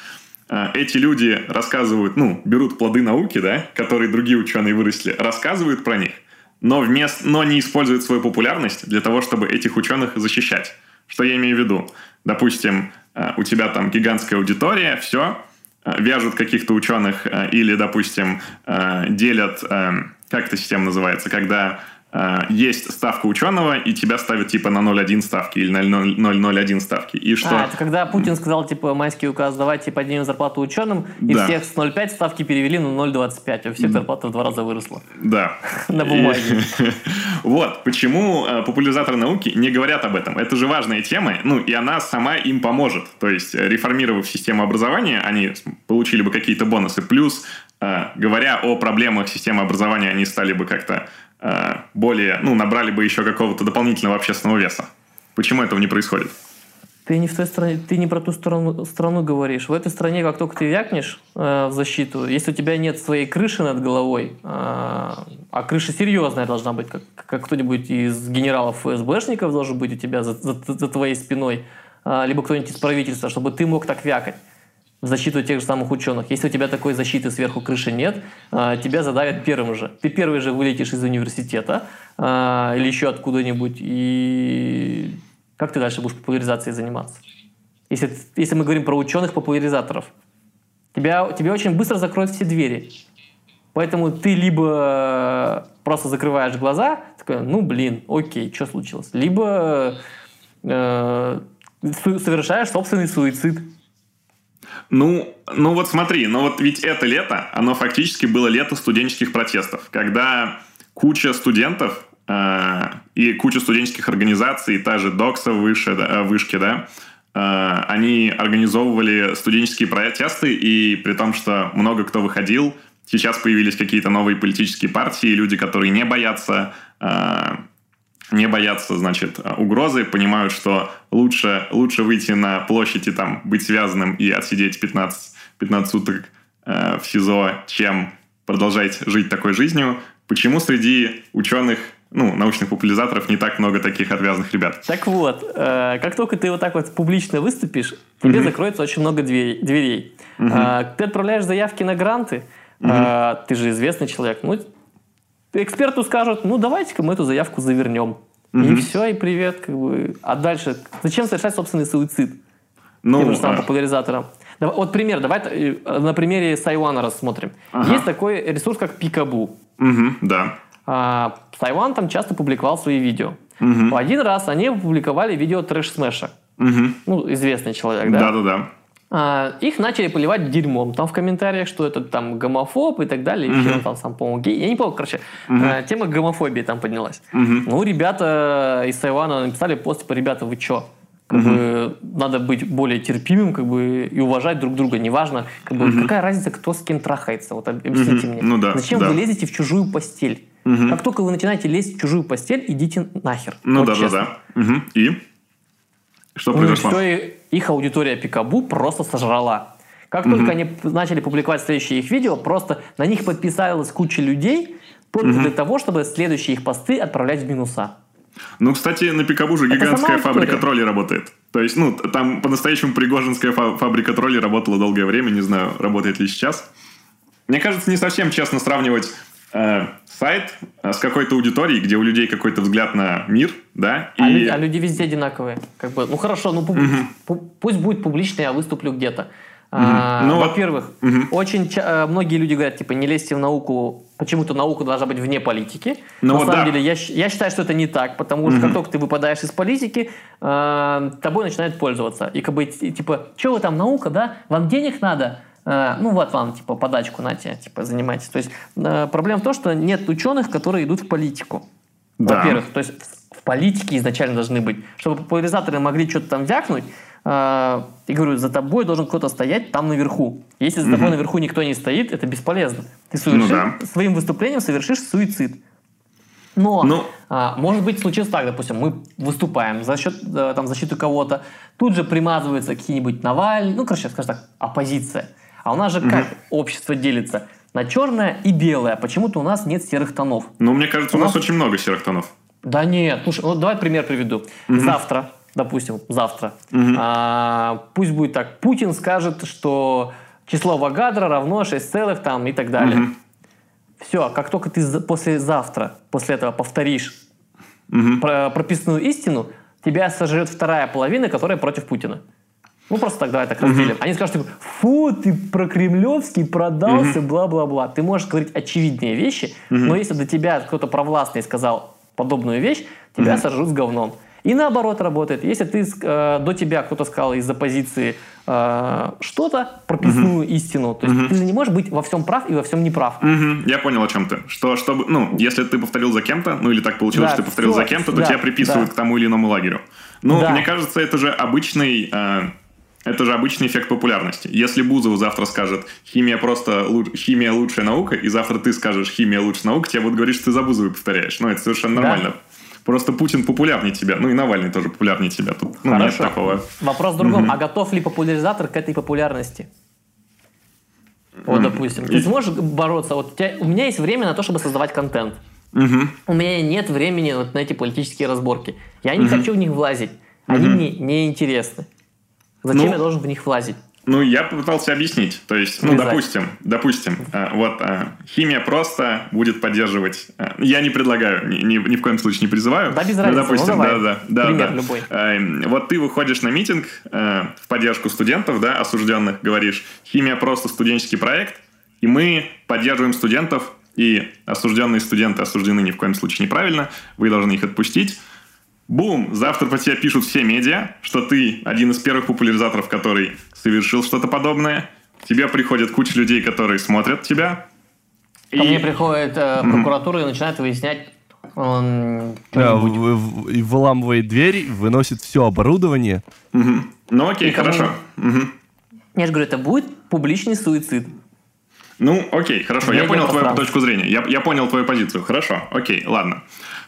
Эти люди рассказывают, ну, берут плоды науки, да, которые другие ученые выросли, рассказывают про них, но, вместо, но не используют свою популярность для того, чтобы этих ученых защищать. Что я имею в виду? Допустим, у тебя там гигантская аудитория, все, вяжут каких-то ученых э, или, допустим, э, делят, как эта система называется, когда есть ставка ученого, и тебя ставят типа на 0,1 ставки или на 0,01 ставки. И что... А, это когда Путин сказал, типа, майский указ, давайте поднимем зарплату ученым, и да. всех с 0,5 ставки перевели на 0,25, а у всех зарплата в два раза выросла. Да. [laughs] На бумаге. [laughs] Вот, почему популяризаторы науки не говорят об этом. Это же важная тема, ну, и она сама им поможет. То есть, реформировав систему образования, они получили бы какие-то бонусы. Плюс, говоря о проблемах системы образования, они стали бы как-то Э, более, ну, набрали бы еще какого-то дополнительного общественного веса. Почему этого не происходит? Ты не в той стране, ты не про ту страну, страну говоришь. В этой стране, как только ты вякнешь э, в защиту, если у тебя нет своей крыши над головой, э, а крыша серьезная должна быть, как, как кто-нибудь из генералов ФСБшников должен быть у тебя за, за, за твоей спиной, э, либо кто-нибудь из правительства, чтобы ты мог так вякать в защиту тех же самых ученых. Если у тебя такой защиты сверху крыши нет, а, тебя задавят первым же. Ты первый же вылетишь из университета а, или еще откуда-нибудь, и как ты дальше будешь популяризацией заниматься? Если, если мы говорим про ученых-популяризаторов, тебя, тебе очень быстро закроют все двери. Поэтому ты либо просто закрываешь глаза, такой, ну блин, окей, что случилось, либо э, совершаешь собственный суицид. Ну, ну вот смотри, ну вот ведь это лето, оно фактически было лето студенческих протестов, когда куча студентов э, и куча студенческих организаций, та же Докса выше, да, э, вышки, да, э, они организовывали студенческие протесты, и при том, что много кто выходил, сейчас появились какие-то новые политические партии, люди, которые не боятся э, не боятся, значит, угрозы, понимают, что лучше, лучше выйти на площадь и там быть связанным и отсидеть 15, 15 суток э, в СИЗО, чем продолжать жить такой жизнью. Почему среди ученых ну, научных популяризаторов не так много таких отвязанных ребят. Так вот, э, как только ты вот так вот публично выступишь, тебе mm-hmm. закроется очень много дверей. дверей. Mm-hmm. Э, ты отправляешь заявки на гранты, mm-hmm. э, ты же известный человек, ну, эксперту скажут, ну давайте-ка мы эту заявку завернем. Угу. И все, и привет. Как бы. А дальше, зачем совершать собственный суицид? Ну, Тем же самым популяризатором. Вот пример, давай э, на примере Сайвана рассмотрим. Ага. Есть такой ресурс, как Пикабу. Угу, да. А, Сайван там часто публиковал свои видео. Угу. Один раз они опубликовали видео трэш смеша. Угу. Ну, известный человек, да? Да-да-да. А, их начали поливать дерьмом. Там в комментариях, что это там гомофоб и так далее. Uh-huh. он там сам, по-моему, гей. Я не помню, короче. Uh-huh. Тема гомофобии там поднялась. Uh-huh. Ну, ребята из Тайвана написали пост, типа, ребята, вы чё? Как бы, надо быть более терпимым как бы, и уважать друг друга. Неважно, как бы, какая разница, кто с кем трахается. Вот объясните мне. Ну, да, Зачем да. вы лезете в чужую постель? Uh-huh. Как только вы начинаете лезть в чужую постель, идите нахер. Ну вот да, честно. да, да. Угу. И? Что ну, произошло? Все, их аудитория Пикабу просто сожрала. Как mm-hmm. только они начали публиковать следующие их видео, просто на них подписалась куча людей только mm-hmm. для того, чтобы следующие их посты отправлять в минуса. Ну, кстати, на Пикабу же гигантская фабрика троллей работает. То есть, ну, там по-настоящему Пригожинская фабрика троллей работала долгое время, не знаю, работает ли сейчас. Мне кажется, не совсем честно сравнивать э, сайт с какой-то аудиторией, где у людей какой-то взгляд на мир, да? А и... А, люди, а люди везде одинаковые. Как бы, ну хорошо, ну угу. пусть будет публично, я выступлю где-то. Угу. А, ну, во-первых, угу. очень ча- э, многие люди говорят, типа, не лезьте в науку, почему-то наука должна быть вне политики. Ну, На вот самом да. деле, я, я считаю, что это не так, потому угу. что как только ты выпадаешь из политики, э, тобой начинают пользоваться. И как бы, типа, что вы там, наука, да? Вам денег надо? Э, ну вот вам, типа, подачку, на тебе, типа, занимайтесь. То есть э, проблема в том, что нет ученых, которые идут в политику. Да. Во-первых, то есть в политике изначально должны быть. Чтобы популяризаторы могли что-то там вякнуть, э, я говорю, за тобой должен кто-то стоять там наверху. Если за угу. тобой наверху никто не стоит, это бесполезно. Ты совершишь, ну, да. своим выступлением совершишь суицид. Но, ну, а, может быть, случилось так, допустим, мы выступаем за счет там, защиту кого-то, тут же примазываются какие-нибудь Навальный, ну, короче, скажем так, оппозиция. А у нас же как общество делится? На черное и белое. Почему-то у нас нет серых тонов. Ну, мне кажется, у, нас, очень много серых тонов. Да нет. Слушай, ну давай пример приведу. Завтра, допустим, завтра, а, пусть будет так, Путин скажет, что число Вагадра равно 6 целых там и так далее. Все, как только ты послезавтра, после этого повторишь угу. про прописанную истину, тебя сожрет вторая половина, которая против Путина. Ну, просто так, давай так разделим. Они скажут, типа, фу, ты про кремлевский продался, бла-бла-бла. Ты можешь говорить очевидные вещи, но если до тебя кто-то провластный сказал подобную вещь, тебя сожрут с говном. И наоборот работает. Если ты э, до тебя кто-то сказал из оппозиции э, что-то, прописную uh истину, то есть uh ты же не можешь быть во всем прав и во всем неправ. uh Я понял, о чем ты. Что, чтобы, ну, если ты повторил за кем-то, ну или так получилось, да, что ты повторил все, за кем-то, то да, тебя приписывают да. к тому или иному лагерю. Ну, да. мне кажется, это же обычный э, это же обычный эффект популярности. Если Бузов завтра скажет, химия просто химия лучшая наука, и завтра ты скажешь, химия лучшая наука, тебе будут говорить, что ты за Бузовой повторяешь. Ну, это совершенно нормально. Да. Просто Путин популярнее тебя. Ну и Навальный тоже популярнее тебя. Тут ну, нет такого. Вопрос в другом. Угу. А готов ли популяризатор к этой популярности? Вот, допустим. Ты сможешь бороться? Вот у, тебя, у меня есть время на то, чтобы создавать контент. Угу. У меня нет времени вот на эти политические разборки. Я не угу. хочу в них влазить. Они угу. мне не интересны. Зачем ну, я должен в них влазить? Ну, я попытался объяснить. То есть, ну, допустим, допустим, э, вот э, химия просто будет поддерживать. Э, я не предлагаю, ни, ни, в коем случае не призываю. Да, без разницы. Ну, допустим, ну, давай. да, да, Пример да. любой. Вот ты выходишь на митинг в поддержку студентов, да, осужденных, говоришь, химия просто студенческий проект, и мы поддерживаем студентов, и осужденные студенты осуждены ни в коем случае неправильно, вы должны их отпустить. Бум! Завтра по тебе пишут все медиа, что ты один из первых популяризаторов, который совершил что-то подобное. К тебе приходит куча людей, которые смотрят тебя. Ко и... мне приходит э, прокуратура mm-hmm. и начинает выяснять, он да, в, в, в, выламывает дверь, выносит все оборудование. Угу. Ну окей, и хорошо. Кому... Угу. Я же говорю, это будет публичный суицид. Ну, окей, хорошо. Я, я понял твою точку зрения. Я, я понял твою позицию. Хорошо, окей, ладно.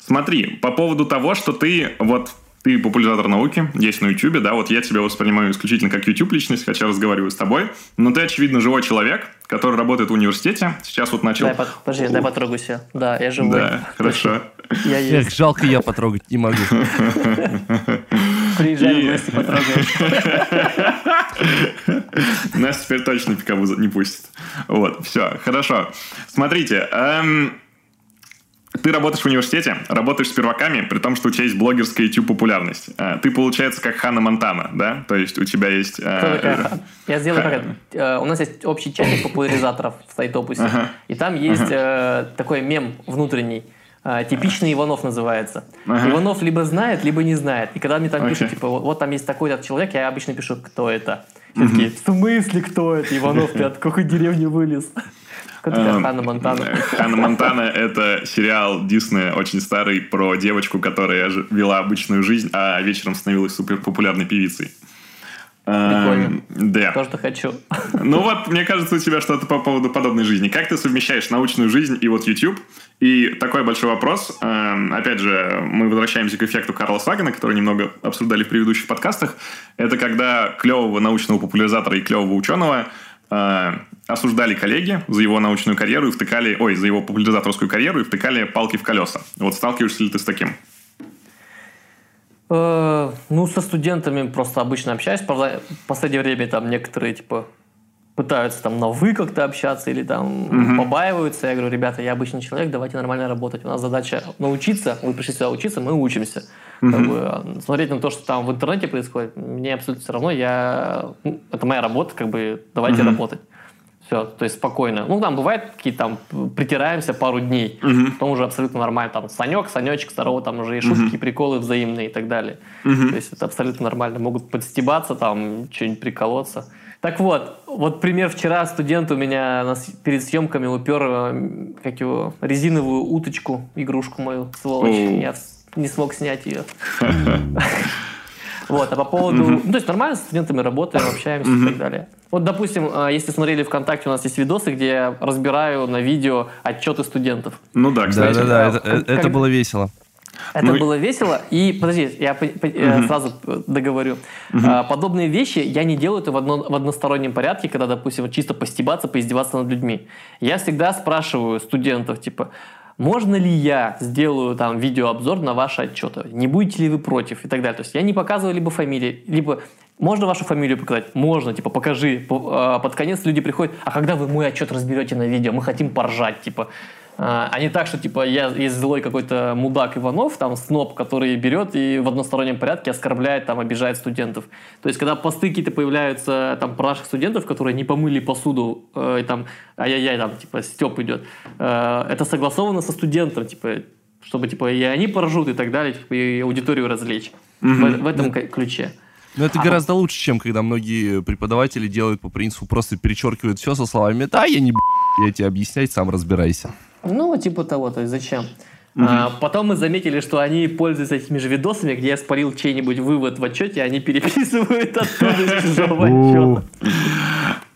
Смотри, по поводу того, что ты вот ты популяризатор науки, есть на YouTube, да, вот я тебя воспринимаю исключительно как YouTube-личность, хотя разговариваю с тобой, но ты, очевидно, живой человек, который работает в университете, сейчас вот начал... Дай, подожди, дай потрогаю себя. Да, я живой. Да, хорошо. Я есть. Эх, жалко, я потрогать не могу. [laughs] Приезжай гости, потрогаешь. [laughs] Нас теперь точно пикабу не пустит. Вот, все, хорошо. Смотрите, эм, ты работаешь в университете, работаешь с перваками, при том, что у тебя есть блогерская YouTube-популярность. А, ты, получается, как Ханна Монтана, да? То есть у тебя есть... Кто такая? Я сделаю как это. У нас есть общий чатик популяризаторов в Сайтопусе. Ага. И там есть ага. такой мем внутренний. Типичный Иванов называется. Ага. Иванов либо знает, либо не знает. И когда мне там okay. пишут, типа, вот там есть такой-то человек, я обычно пишу, кто это. Все такие, в смысле кто это? Иванов, ты от какой деревни вылез? Эм, Ханна Монтана. Ханна Монтана — это сериал Диснея очень старый про девочку, которая вела обычную жизнь, а вечером становилась супер популярной певицей. Прикольно. Да. То, что хочу. Ну вот, мне кажется, у тебя что-то по поводу подобной жизни. Как ты совмещаешь научную жизнь и вот YouTube? И такой большой вопрос. Эм, опять же, мы возвращаемся к эффекту Карла Сагана, который немного обсуждали в предыдущих подкастах. Это когда клевого научного популяризатора и клевого ученого э, осуждали коллеги за его научную карьеру и втыкали, ой, за его популяризаторскую карьеру и втыкали палки в колеса. Вот сталкиваешься ли ты с таким? Э, Ну, со студентами просто обычно общаюсь. Правда, в последнее время там некоторые, типа, пытаются там на «вы» как-то общаться или там побаиваются. Я говорю, ребята, я обычный человек, давайте нормально работать. У нас задача научиться, вы пришли сюда учиться, мы учимся. Как бы, а, смотреть на то, что там в интернете происходит, мне абсолютно все равно. Я, ну, это моя работа, как бы, давайте работать. Все, то есть спокойно. Ну, там бывает какие-то там притираемся пару дней, потом уже абсолютно нормально. Там Санек, Санечек, здорово, там уже и шутки, и приколы взаимные и так далее. То есть это абсолютно нормально. Могут подстебаться, там что-нибудь приколоться. Так вот, вот пример вчера студент у меня на с- перед съемками упер э, как его, резиновую уточку, игрушку мою, сволочь. Я не смог снять ее. Вот, а по поводу... Ну, то есть нормально с студентами работаем, общаемся и так далее. Вот, допустим, э, если смотрели ВКонтакте, у нас есть видосы, где я разбираю на видео отчеты студентов. Ну да, кстати. Да-да-да, это, как- было весело. Это Ну было весело. И, подожди, я по- по- э, сразу договорю. А, Подобные вещи я не делаю это в, одно- в одностороннем порядке, когда, допустим, чисто постебаться, поиздеваться над людьми. Я всегда спрашиваю студентов, типа, можно ли я сделаю там видеообзор на ваши отчеты? Не будете ли вы против? И так далее. То есть я не показываю либо фамилии, либо можно вашу фамилию показать? Можно, типа, покажи. По- а, Под конец люди приходят, а когда вы мой отчет разберете на видео? Мы хотим поржать, типа. А а не так, что типа я есть злой какой-то мудак Иванов, там сноб, который берет и в одностороннем порядке оскорбляет, там обижает студентов. То есть, когда посты какие-то появляются там про наших студентов, которые не помыли посуду, э, и там ай-яй-яй, там типа степ идет, э, это согласовано со студентом, типа, чтобы типа и они поржут и так далее, типа, и аудиторию развлечь. В, в этом ключе. Но это гораздо лучше, чем когда многие преподаватели делают по принципу, просто перечеркивают все со словами «Да, я не б***, я тебе объяснять, сам разбирайся». Ну, типа того, то есть зачем? А, потом мы заметили, что они пользуются этими же видосами, где я спалил чей-нибудь вывод в отчете, они переписывают оттуда из чужого отчета.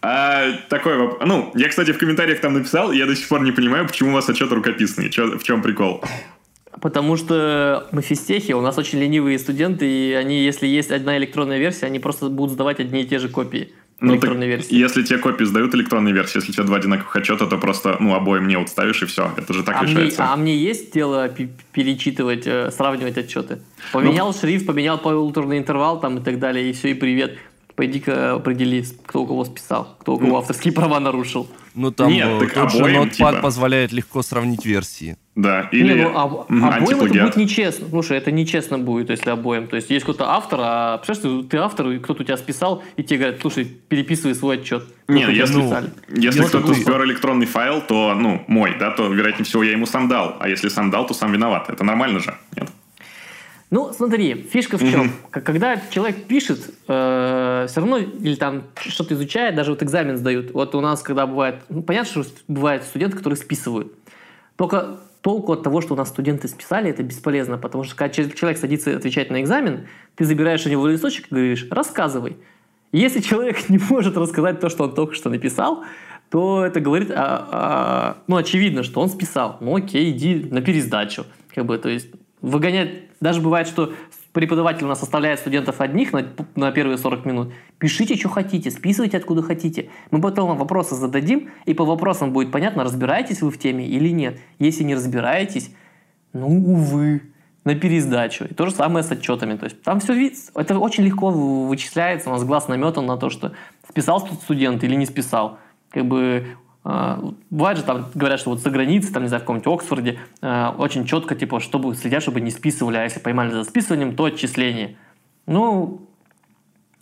А, такой вопрос. Ну, я, кстати, в комментариях там написал, я до сих пор не понимаю, почему у вас отчет рукописный. В чем прикол? Потому что мы физтехи, у нас очень ленивые студенты, и они, если есть одна электронная версия, они просто будут сдавать одни и те же копии Ну, так электронной версии. если тебе копии сдают электронные версии, если у тебя два одинаковых отчета, то просто, ну, обоим не ставишь, и все. Это же так А мне, решается. а мне есть дело пе- перечитывать, э, сравнивать отчеты? Поменял шрифт, поменял полуторный интервал там и так далее, и все, и привет. Пойди-ка определи, кто у кого списал, кто у кого авторские права нарушил. Ну, там Нет, э, так тот же обоим, Notepad типа. позволяет легко сравнить версии. Да, или Не, ну, об- Мгм, обоим это антиплагиат. будет нечестно. Слушай, это нечестно будет, если обоим. То есть есть кто-то автор, а представляешь, ты, ты автор, и кто-то у тебя списал, и тебе говорят, слушай, переписывай свой отчет. Не, Сколько у тебя если, списали. если кто-то спер электронный файл, то, ну, мой, да, то, вероятнее всего, я ему сам дал. А если сам дал, то сам виноват. Это нормально же, нет? Ну, смотри, фишка в чем? К- Когда человек пишет, все равно или там что-то изучает, даже вот экзамен сдают. Вот у нас, когда бывает, ну, понятно, что бывают студенты, которые списывают. Только толку от того, что у нас студенты списали, это бесполезно, потому что когда че- человек садится отвечать на экзамен, ты забираешь у него листочек и говоришь, рассказывай. Если человек [laughs] не может рассказать то, что он только что написал, то это говорит, о- о- ну, очевидно, что он списал. Ну, окей, иди на пересдачу. Как бы, то есть выгонять... Даже бывает, что преподаватель у нас оставляет студентов одних на, на первые 40 минут. Пишите, что хотите, списывайте, откуда хотите. Мы потом вам вопросы зададим, и по вопросам будет понятно, разбираетесь вы в теме или нет. Если не разбираетесь, ну, увы, на пересдачу. И то же самое с отчетами. То есть там все вид, это очень легко вы- вычисляется, у нас глаз наметан на то, что списал студент или не списал. Как бы бывает же там говорят, что вот за границей, там, не знаю, в каком-нибудь Оксфорде, э, очень четко, типа, чтобы следят, чтобы не списывали, а если поймали за списыванием, то отчисление. Ну,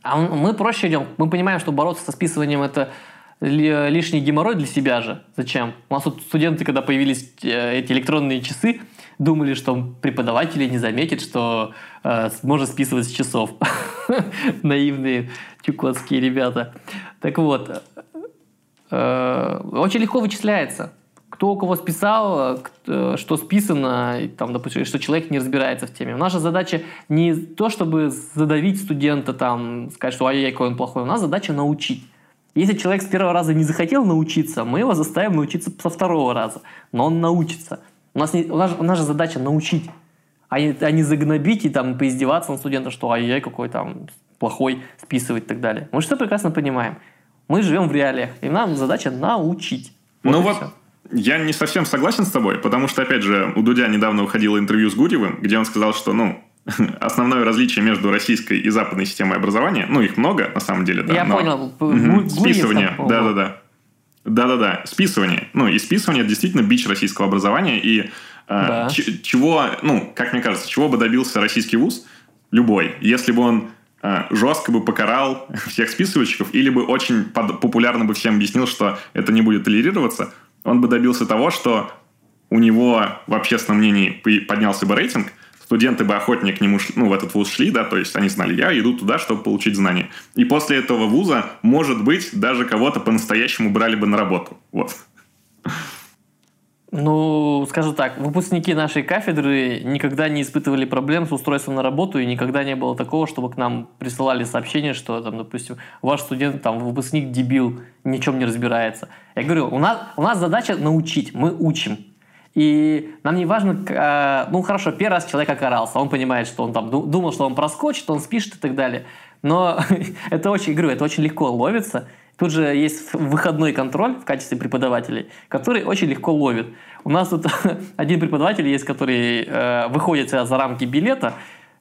а мы проще идем. Мы понимаем, что бороться со списыванием это ли- лишний геморрой для себя же. Зачем? У нас тут студенты, когда появились э, эти электронные часы, думали, что преподаватели не заметят, что э, можно списывать с часов. [laughs] Наивные чукотские ребята. Так вот, очень легко вычисляется. кто у кого списал, э, что списано, там, допустим, что человек не разбирается в теме. Наша задача не то, чтобы задавить студента, там, сказать, что ай-яй, какой он плохой. У нас задача научить. Если человек с первого раза не захотел научиться, мы его заставим научиться со второго раза. Но он научится. У нас, не, у нас, у нас же задача научить, а не, а не загнобить и там поиздеваться над студентом, что ай-яй, какой там плохой, списывать и так далее. Мы же все прекрасно понимаем. Мы живем в реалиях, и нам задача научить. Вот ну вот, все. я не совсем согласен с тобой, потому что, опять же, у Дудя недавно выходило интервью с Гурьевым, где он сказал, что, ну, [laughs] основное различие между российской и западной системой образования, ну, их много, на самом деле, да. Я но... понял. Угу. Списывание, да-да-да. Да-да-да, списывание. Ну, и списывание это действительно бич российского образования, и э, да. чего, ну, как мне кажется, чего бы добился российский вуз, любой, если бы он жестко бы покарал всех списывальщиков, или бы очень популярно бы всем объяснил, что это не будет толерироваться, он бы добился того, что у него в общественном мнении поднялся бы рейтинг – студенты бы охотнее к нему шли, ну, в этот вуз шли, да, то есть они знали, я иду туда, чтобы получить знания. И после этого вуза, может быть, даже кого-то по-настоящему брали бы на работу. Вот. Ну, скажу так, выпускники нашей кафедры никогда не испытывали проблем с устройством на работу, и никогда не было такого, чтобы к нам присылали сообщение, что, там, допустим, ваш студент, там, выпускник дебил, ничем не разбирается. Я говорю, у нас, у нас задача научить, мы учим. И нам не важно, э, ну хорошо, первый раз человек окарался, он понимает, что он там думал, что он проскочит, он спишет и так далее. Но [laughs] это очень, говорю, это очень легко ловится. Тут же есть выходной контроль в качестве преподавателей, который очень легко ловит. У нас тут [laughs] один преподаватель есть, который э, выходит за рамки билета,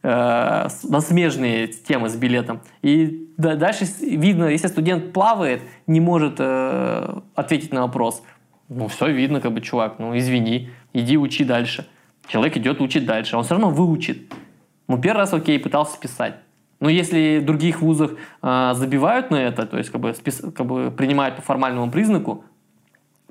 э, на смежные темы с билетом. И да, дальше видно, если студент плавает, не может э, ответить на вопрос – ну, все видно, как бы, чувак, ну, извини, иди учи дальше. Человек идет учить дальше, он все равно выучит. Ну, первый раз, окей, пытался списать. Но если других вузах э, забивают на это, то есть как бы, спис, как бы принимают по формальному признаку,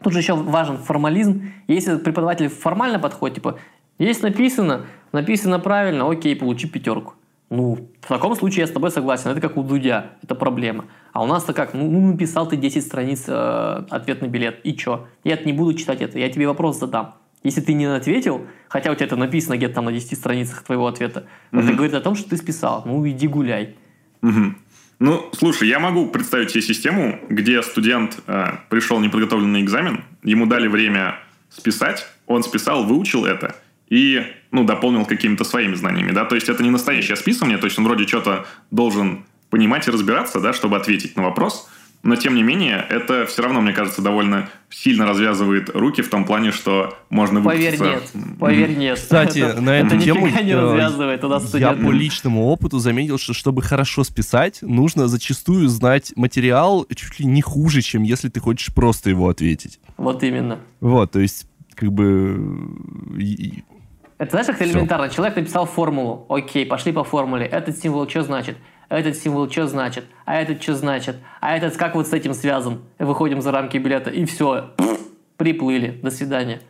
тут же еще важен формализм. Если преподаватель формально подходит, типа, есть написано, написано правильно, окей, получи пятерку. Ну, в таком случае я с тобой согласен, это как у Дудя, это проблема. А у нас-то как? Ну, ну, написал ты 10 страниц э, ответ на билет, и чё? Я не буду читать это, я тебе вопрос задам. Если ты не ответил, хотя у тебя это написано где-то там на 10 страницах твоего ответа, угу. это говорит о том, что ты списал. Ну, иди гуляй. Угу. Ну, слушай, я могу представить себе систему, где студент э, пришел неподготовленный экзамен, ему дали время списать, он списал, выучил это и, ну, дополнил какими-то своими знаниями, да, то есть это не настоящее списывание, то есть он вроде что-то должен понимать и разбираться, да, чтобы ответить на вопрос. Но, тем не менее, это все равно, мне кажется, довольно сильно развязывает руки в том плане, что можно выпуститься... Поверь, нет. Поверь, нет. Кстати, это, на эту это тему не развязывает. У нас я по личному опыту заметил, что чтобы хорошо списать, нужно зачастую знать материал чуть ли не хуже, чем если ты хочешь просто его ответить. Вот именно. Вот, то есть, как бы... Это знаешь, как элементарно. Человек написал формулу. Окей, пошли по формуле. Этот символ что значит? Этот символ что значит, а этот что значит, а этот как вот с этим связан. Выходим за рамки билета, и все, приплыли, до свидания.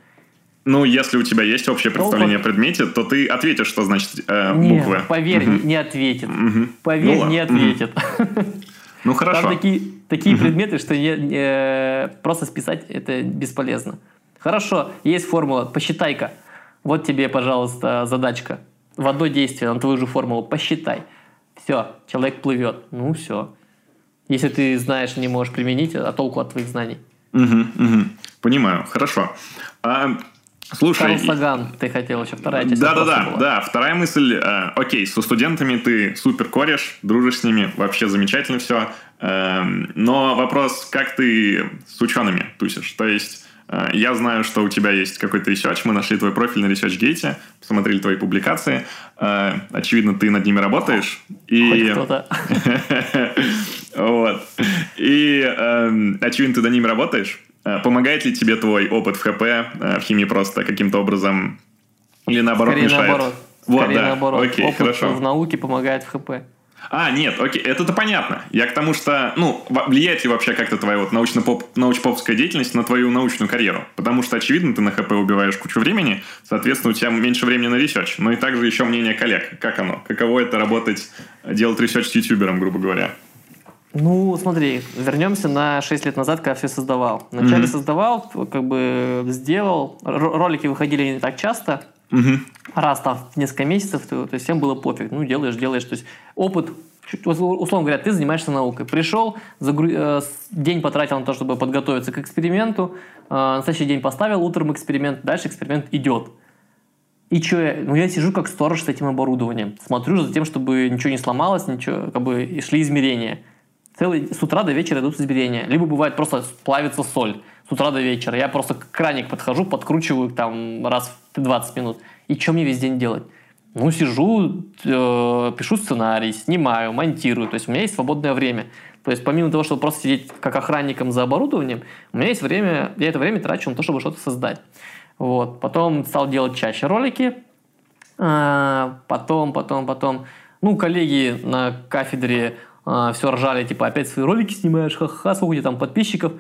Ну, если у тебя есть общее представление ну, о предмете, то ты ответишь, что значит э, буквы. Нет, поверь, угу. не ответит. Угу. Поверь, ну, не ответит. Ну, хорошо. Там такие, такие угу. предметы, что не, э, просто списать это бесполезно. Хорошо, есть формула, посчитай-ка. Вот тебе, пожалуйста, задачка. В одно действие на твою же формулу посчитай. Все, человек плывет. Ну, все. Если ты знаешь, не можешь применить, а толку от твоих знаний. Угу, угу. Понимаю, хорошо. А, слушай... Карл Саган, ты хотел еще вторая часть Да-да-да, да, вторая мысль. Э, окей, со студентами ты супер кореш, дружишь с ними, вообще замечательно все. Э, но вопрос, как ты с учеными тусишь? То есть я знаю, что у тебя есть какой-то research. Мы нашли твой профиль на ResearchGate, посмотрели твои публикации. Э, очевидно, ты над ними работаешь. И... Кто-то. [laughs] вот. И, эм, очевидно, ты над ними работаешь. Э, помогает ли тебе твой опыт в ХП, в химии просто каким-то образом? Или наоборот Скорее мешает? наоборот. Вот, Скорее да. наоборот. Окей, Опыт хорошо. в науке помогает в ХП. А, нет, окей, это-то понятно. Я к тому, что, ну, влияет ли вообще как-то твоя вот научно-поп, научно-поповская деятельность на твою научную карьеру? Потому что, очевидно, ты на ХП убиваешь кучу времени, соответственно, у тебя меньше времени на research. Но и также еще мнение коллег. Как оно? Каково это работать, делать research с ютубером, грубо говоря? Ну, смотри, вернемся на 6 лет назад, когда все создавал. Вначале mm-hmm. создавал, как бы сделал. Ролики выходили не так часто. Mm-hmm. Раз там несколько месяцев, то, то есть всем было пофиг. Ну, делаешь, делаешь. То есть опыт, условно говоря, ты занимаешься наукой. Пришел, загру... Э, день потратил на то, чтобы подготовиться к эксперименту. Э, на следующий день поставил утром эксперимент. Дальше эксперимент идет. И что я? Ну, я сижу как сторож с этим оборудованием. Смотрю за тем, чтобы ничего не сломалось, ничего, как бы и шли измерения целый, с утра до вечера идут измерения. Либо бывает просто плавится соль утра до вечера. Я просто к краник подхожу, подкручиваю там раз в 20 минут. И что мне весь день делать? Ну, сижу, э, пишу сценарий, снимаю, монтирую. То есть у меня есть свободное время. То есть помимо того, чтобы просто сидеть как охранником за оборудованием, у меня есть время, я это время трачу на то, чтобы что-то создать. Вот. Потом стал делать чаще ролики. А, потом, потом, потом. Ну, коллеги на кафедре а, все ржали, типа, опять свои ролики снимаешь, ха-ха, сколько у тебя там подписчиков?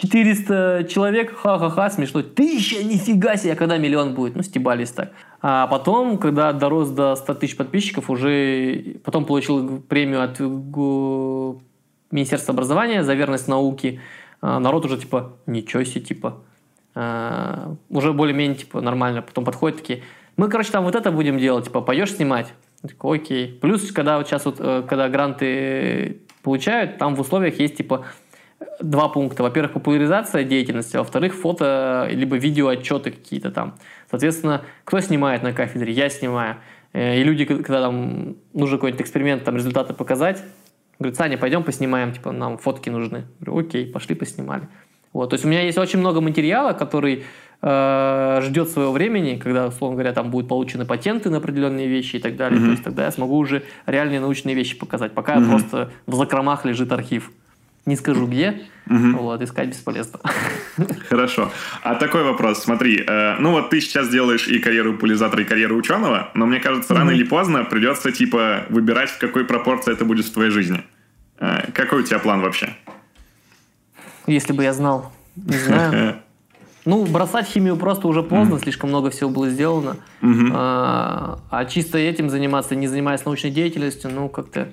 400 человек, ха-ха-ха, смешно. Тысяча, нифига себе, а когда миллион будет? Ну, стебались так. А потом, когда дорос до 100 тысяч подписчиков, уже потом получил премию от Министерства образования за верность науке. А, народ уже типа, ничего себе, типа, а, уже более-менее типа нормально. Потом подходят такие, мы, короче, там вот это будем делать, типа, пойдешь снимать? такой, окей. Плюс, когда вот сейчас вот, э, когда гранты получают, там в условиях есть типа два пункта. Во-первых, популяризация деятельности, а во-вторых, фото либо видео отчеты какие-то там. Соответственно, кто снимает на кафедре? Я снимаю. Э, и люди, когда там нужно какой-нибудь эксперимент, там результаты показать, говорят, Саня, пойдем поснимаем, типа нам фотки нужны. говорю, окей, пошли поснимали. Вот, то есть у меня есть очень много материала, который э, ждет своего времени, когда, условно говоря, там будут получены патенты на определенные вещи и так далее. Mm-hmm. То есть тогда я смогу уже реальные научные вещи показать. Пока mm-hmm. просто в закромах лежит архив. Не скажу где, угу. вот, искать бесполезно. [laughs] Хорошо. А такой вопрос, смотри, э, ну вот ты сейчас делаешь и карьеру популяризатора, и карьеру ученого, но мне кажется, рано или поздно придется, типа, выбирать, в какой пропорции это будет в твоей жизни. Э, какой у тебя план вообще? Если бы я знал, не знаю. [laughs] Ну, бросать химию просто уже поздно, mm. слишком много всего было сделано. Mm-hmm. А, а чисто этим заниматься, не занимаясь научной деятельностью, ну, как-то,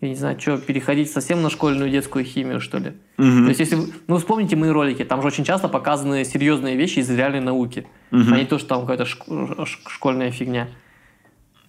я не знаю, что, переходить совсем на школьную детскую химию, что ли. Mm-hmm. То есть, если ну, вспомните мои ролики, там же очень часто показаны серьезные вещи из реальной науки, mm-hmm. а не то, что там какая-то шк- школьная фигня.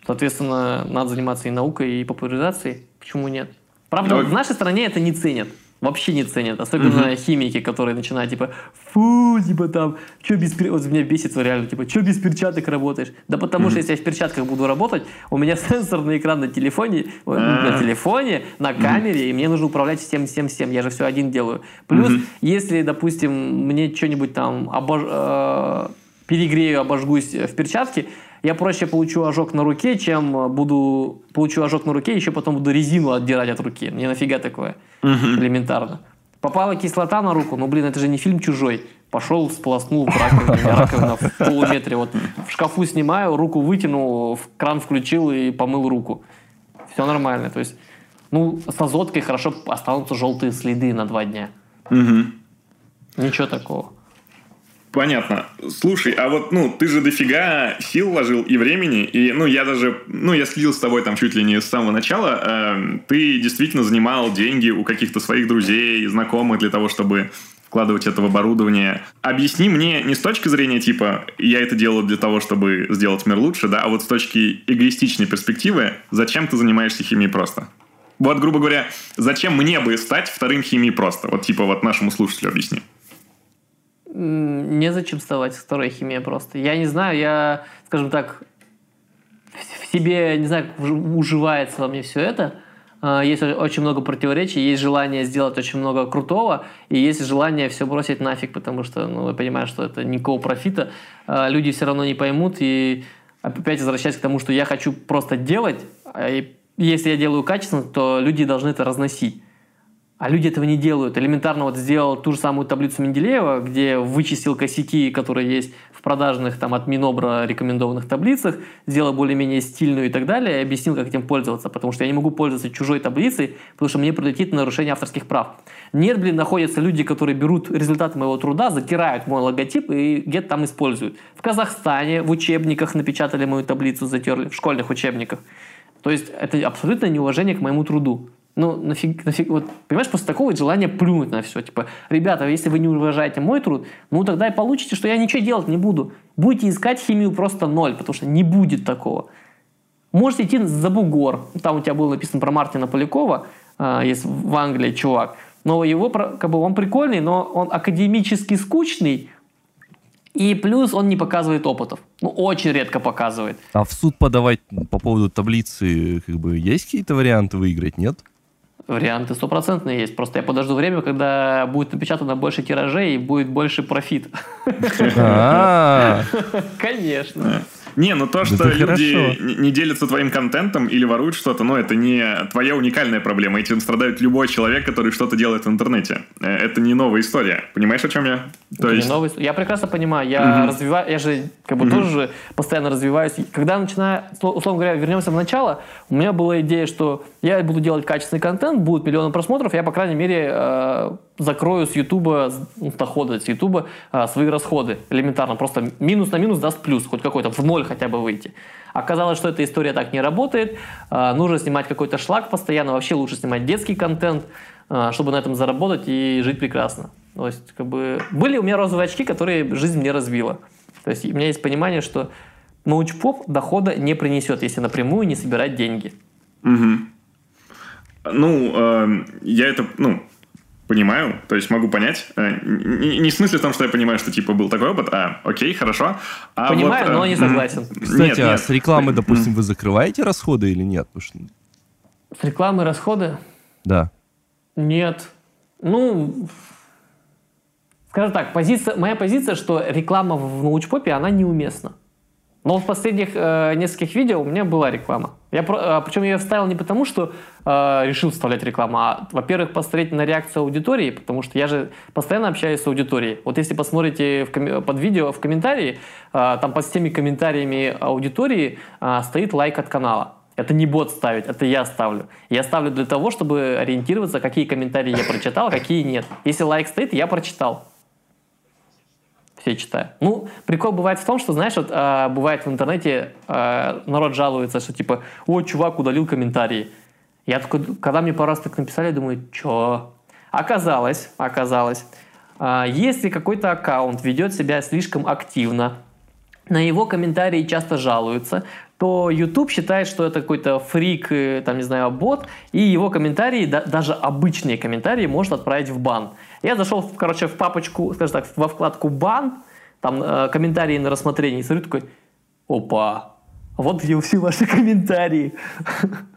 Соответственно, надо заниматься и наукой, и популяризацией. Почему нет? Правда, Давай. в нашей стране это не ценят вообще не ценят. Особенно угу. химики, которые начинают, типа, фу, типа там, что без перчаток, вот меня бесит реально, типа, что без перчаток работаешь? Да потому угу. что если я в перчатках буду работать, у меня [laughs] сенсорный экран на телефоне, на телефоне, на камере, и мне нужно управлять всем, всем, всем. Я же все один делаю. Плюс, если, допустим, мне что-нибудь там обож... э, перегрею, обожгусь в перчатке, я проще получу ожог на руке, чем буду получу ожог на руке, еще потом буду резину отдирать от руки. Мне нафига такое? Угу. Элементарно. Попала кислота на руку, ну блин, это же не фильм чужой. Пошел, сполоснул в раковине, раковина в [laughs] полуметре. Вот в шкафу снимаю, руку вытянул, кран включил и помыл руку. Все нормально. То есть, ну, с азоткой хорошо останутся желтые следы на два дня. Угу. Ничего такого. Понятно. Слушай, а вот, ну, ты же дофига сил вложил и времени, и, ну, я даже, ну, я следил с тобой там чуть ли не с самого начала, э, ты действительно занимал деньги у каких-то своих друзей, знакомых для того, чтобы вкладывать это в оборудование. Объясни мне не с точки зрения типа я это делаю для того, чтобы сделать мир лучше, да, а вот с точки эгоистичной перспективы, зачем ты занимаешься химией просто? Вот, грубо говоря, зачем мне бы стать вторым химией просто? Вот типа вот нашему слушателю объясни незачем вставать второй химия просто. Я не знаю, я, скажем так, в себе, не знаю, уживается во мне все это. А, есть очень много противоречий, есть желание сделать очень много крутого, и есть желание все бросить нафиг, потому что, ну, я понимаю, что это никакого профита, а, люди все равно не поймут, и опять возвращаясь к тому, что я хочу просто делать, а, и если я делаю качественно, то люди должны это разносить. А люди этого не делают. Элементарно вот сделал ту же самую таблицу Менделеева, где вычистил косяки, которые есть в продажных там от Минобра рекомендованных таблицах, сделал более-менее стильную и так далее, и объяснил, как этим пользоваться. Потому что я не могу пользоваться чужой таблицей, потому что мне прилетит нарушение авторских прав. Нет, блин, находятся люди, которые берут результаты моего труда, затирают мой логотип и где-то там используют. В Казахстане в учебниках напечатали мою таблицу, затерли, в школьных учебниках. То есть это абсолютно неуважение к моему труду. Ну, нафиг, нафиг, вот, понимаешь, после такого желания плюнуть на все. Типа, ребята, если вы не уважаете мой труд, ну, тогда и получите, что я ничего делать не буду. Будете искать химию просто ноль, потому что не будет такого. Можете идти за бугор. Там у тебя было написано про Мартина Полякова, э, есть в Англии чувак. Но его, как бы, он прикольный, но он академически скучный, и плюс он не показывает опытов. Ну, очень редко показывает. А в суд подавать по поводу таблицы, как бы, есть какие-то варианты выиграть, нет? Варианты стопроцентные есть. Просто я подожду время, когда будет напечатано больше тиражей и будет больше профит. А. [laughs] Конечно. Не, ну то, что Это люди хорошо. не не делятся твоим контентом или воруют что-то, ну это не твоя уникальная проблема. Этим страдает любой человек, который что-то делает в интернете. Э, Это не новая история. Понимаешь, о чем я? То Это не есть, новый- Я прекрасно понимаю, я развиваю, я же как бы тоже постоянно развиваюсь. Когда начинаю, сло- условно говоря, вернемся в начало, у меня была идея, что я буду делать качественный контент, будут миллионы просмотров, я, по крайней мере, э, закрою с Ютуба, ну, с дохода с Ютуба э, свои расходы элементарно. Просто минус на минус даст плюс, хоть какой-то, в ноль хотя бы выйти. Оказалось, что эта история так не работает. Э, Нужно снимать какой-то шлак постоянно. Вообще лучше снимать детский контент, э, чтобы на этом заработать и жить прекрасно. То есть, как бы, были у меня розовые очки, которые жизнь мне развила. То есть, у меня есть понимание, что научпоп дохода не принесет, если напрямую не собирать деньги. мгм. ну, э, я это, ну, понимаю, то есть могу понять. Э, Не, в смысле в том, что я понимаю, что типа был такой опыт, а окей, хорошо. А Понимаю, вот, э, но не м, согласен. Кстати, Нет, а нет. с рекламы, допустим, вы закрываете расходы или нет? Потому что- С рекламы расходы? Да. Нет. Ну, скажем так, позиция, моя позиция, что реклама в научпопе, она неуместна. Но в последних э, нескольких видео у меня была реклама. Я э, причем я ее вставил не потому, что э, решил вставлять рекламу, а, во-первых, посмотреть на реакцию аудитории, потому что я же постоянно общаюсь с аудиторией. Вот если посмотрите в коме- под видео в комментарии, э, там под всеми комментариями аудитории э, стоит лайк от канала. Это не бот ставит, это я ставлю. Я ставлю для того, чтобы ориентироваться, какие комментарии я прочитал, а какие нет. Если лайк стоит, я прочитал. Все читаю. Ну, прикол бывает в том, что, знаешь, вот, а, бывает в интернете а, народ жалуется, что типа, о, чувак удалил комментарии. Я такой, когда мне пару раз так написали, думаю, чё? Оказалось, оказалось, а, если какой-то аккаунт ведет себя слишком активно, на его комментарии часто жалуются, то YouTube считает, что это какой-то фрик, э, там, не знаю, бот, и его комментарии, да- даже обычные комментарии, может отправить в бан. Я зашел, короче, в папочку, скажем так, во вкладку «Бан», там э, комментарии на рассмотрение, и смотрю такой, опа, вот где все ваши комментарии. [laughs]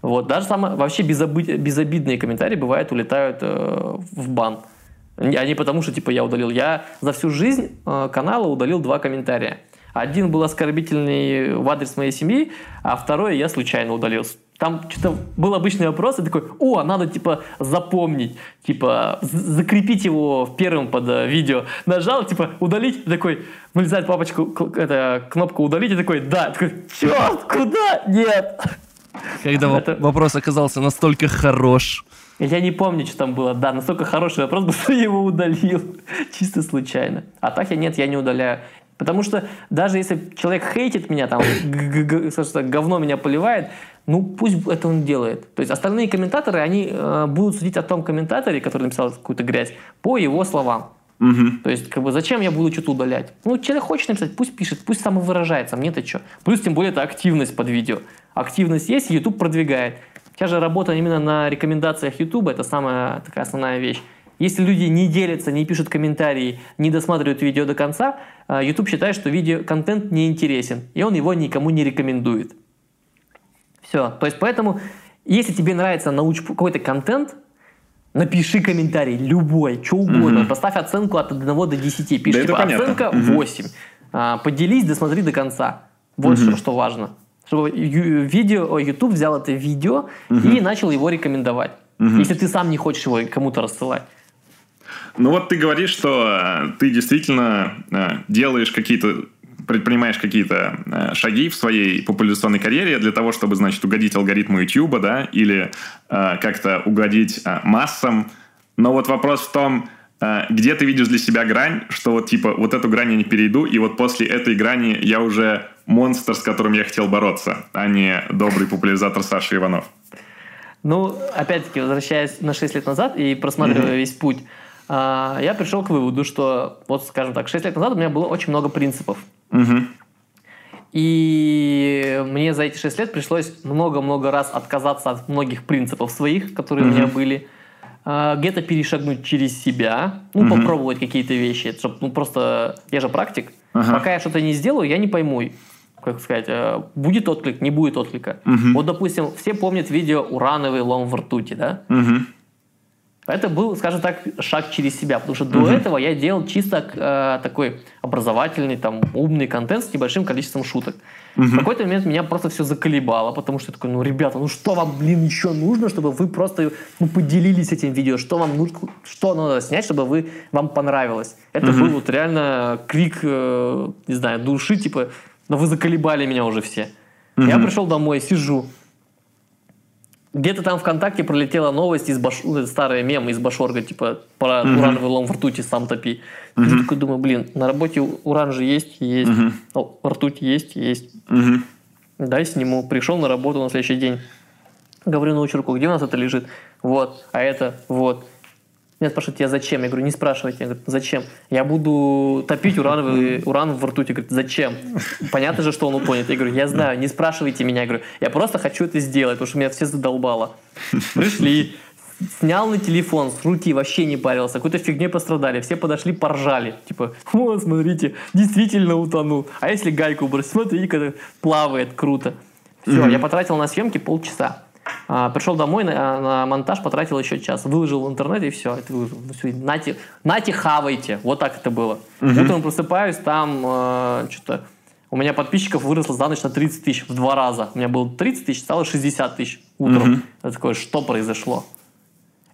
Вот, даже самые вообще безобидные комментарии бывают улетают э, в бан. А не потому, что типа я удалил. Я за всю жизнь э, канала удалил два комментария. Один был оскорбительный в адрес моей семьи, а второй я случайно удалил. Там что-то был обычный вопрос, и такой, о, надо типа запомнить, типа закрепить его в первом под э, видео. Нажал, типа удалить, и такой, вылезает папочку, это, кнопка удалить, и такой, да, такой, черт, куда? Нет. Когда Это- вопрос оказался настолько хорош. Я не помню, что там было. Да, настолько хороший вопрос был, [laughs] что я его удалил. Чисто случайно. А так я нет, я не удаляю. Потому что даже если человек хейтит меня, там, говно меня поливает, ну пусть это он делает. То есть остальные комментаторы, они э, будут судить о том комментаторе, который написал какую-то грязь, по его словам. Мгм. То есть, как бы, зачем я буду что-то удалять? Ну, человек хочет написать, пусть пишет, пусть самовыражается, мне-то что? Плюс, тем более, это активность под видео. Активность есть, YouTube продвигает. Сейчас же работа именно на рекомендациях YouTube, это самая такая основная вещь. Если люди не делятся, не пишут комментарии, не досматривают видео до конца, э, YouTube считает, что видео контент неинтересен, и он его никому не рекомендует. Все. То есть, поэтому, если тебе нравится науч какой-то контент, Напиши комментарий, любой, что угодно. Мгм. Поставь оценку от 1 до 10. Пиши, Да типа, оценка Мгм. 8. А, поделись, досмотри до конца. Вот Мгм. что, что важно. Чтобы видео, YouTube взял это видео и начал его рекомендовать. Мгм. Если ты сам не хочешь его кому-то рассылать. Ну вот ты говоришь, что э, ты действительно э, делаешь какие-то, предпринимаешь какие-то э, шаги в своей популяционной карьере для того, чтобы, значит, угодить алгоритму YouTube, да, или э, как-то угодить э, массам. Но вот вопрос в том, э, где ты видишь для себя грань, что вот типа вот эту грань я не перейду, и вот после этой грани я уже монстр, с которым я хотел бороться, а не добрый популяризатор Саша Иванов. Ну, опять-таки, возвращаясь на 6 лет назад и просматривая mm-hmm. весь путь, я пришел к выводу, что, вот скажем так, 6 лет назад у меня было очень много принципов. Угу. И мне за эти 6 лет пришлось много-много раз отказаться от многих принципов своих, которые угу. у меня были. А, где-то перешагнуть через себя, ну, угу. попробовать какие-то вещи. Чтобы, ну, просто я же практик. Ага. Пока я что-то не сделаю, я не пойму, как сказать, э, будет отклик, не будет отклика. Угу. Вот, допустим, все помнят видео «Урановый лом в ртути», да? Угу. Это был, скажем так, шаг через себя, потому что до угу. этого я делал чисто э, такой образовательный, там, умный контент с небольшим количеством шуток. Угу. В какой-то момент меня просто все заколебало, потому что я такой, ну, ребята, ну что вам, блин, еще нужно, чтобы вы просто ну, поделились этим видео, что вам нужно, что надо снять, чтобы вы, вам понравилось. Это угу. был вот реально крик, э, не знаю, души, типа, но вы заколебали меня уже все. Угу. Я пришел домой, сижу, где-то там ВКонтакте пролетела новость из Баш... Ну, старая мем из Башорга, типа про угу. урановый лом в ртути сам топи. Угу. Я такой думаю, блин, на работе уран же есть, есть, угу. О, ртуть есть, есть. Угу. Дай сниму. Пришел на работу на следующий день. Говорю научерку, где у нас это лежит? Вот, а это, вот. Меня спрашивают, я зачем? Я говорю, не спрашивайте. Я говорю, зачем? Я буду топить урановый, уран в ртути. Говорит, зачем? Понятно же, что он утонет. Я говорю, я знаю, не спрашивайте меня. Я говорю, я просто хочу это сделать, потому что меня все задолбало. Пришли, снял на телефон с руки, вообще не парился, какой-то фигней пострадали, все подошли, поржали, типа, вот, смотрите, действительно утонул, а если гайку бросить, смотри, как плавает, круто. Все, mm-hmm. я потратил на съемки полчаса. А, пришел домой, на, на монтаж потратил еще час. Выложил в интернет и все. Это выложил. Нате, нате, хавайте. Вот так это было. Угу. Утром просыпаюсь, там э, что-то... У меня подписчиков выросло за ночь на 30 тысяч в два раза. У меня было 30 тысяч, стало 60 тысяч утром. Угу. Я такой, что произошло?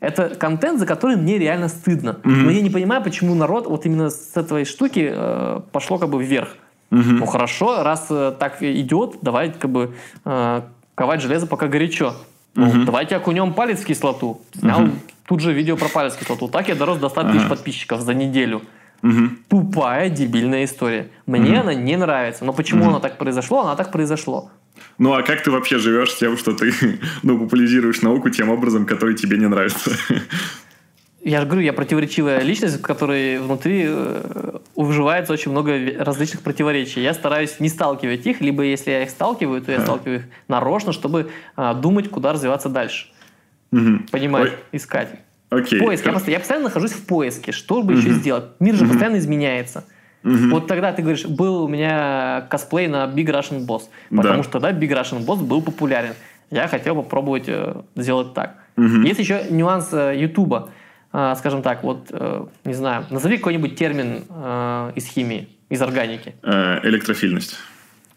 Это контент, за который мне реально стыдно. mm Но я не понимаю, почему народ вот именно с этой штуки э, пошло как бы вверх. mm Ну хорошо, раз э, так идет, давай как бы э, ковать железо пока горячо. Ну, угу. давайте окунем палец в кислоту. Снял угу. тут же видео про палец в кислоту. Так я дорос до 100 тысяч ага. подписчиков за неделю. Угу. Тупая, дебильная история. Мне угу. она не нравится. Но почему угу. она так произошло? Она так произошло. Ну, а как ты вообще живешь с тем, что ты [laughs] ну, популяризируешь науку тем образом, который тебе не нравится? [laughs] Я же говорю, я противоречивая личность, в которой внутри э, уживается очень много различных противоречий. Я стараюсь не сталкивать их, либо если я их сталкиваю, то я сталкиваю их нарочно, чтобы а, думать, куда развиваться дальше. Угу. Понимать, Ой. искать. Окей. Поиск. Я, постоянно, я постоянно нахожусь в поиске, что бы угу. еще сделать. Мир же угу. постоянно изменяется. Угу. Вот тогда ты говоришь, был у меня косплей на Big Russian Boss, потому да. что тогда Big Russian Boss был популярен. Я хотел попробовать э, сделать так. Угу. Есть еще нюанс э, Ютуба. А, скажем так, вот, э, не знаю, назови какой-нибудь термин э, из химии, из органики. Э, электрофильность.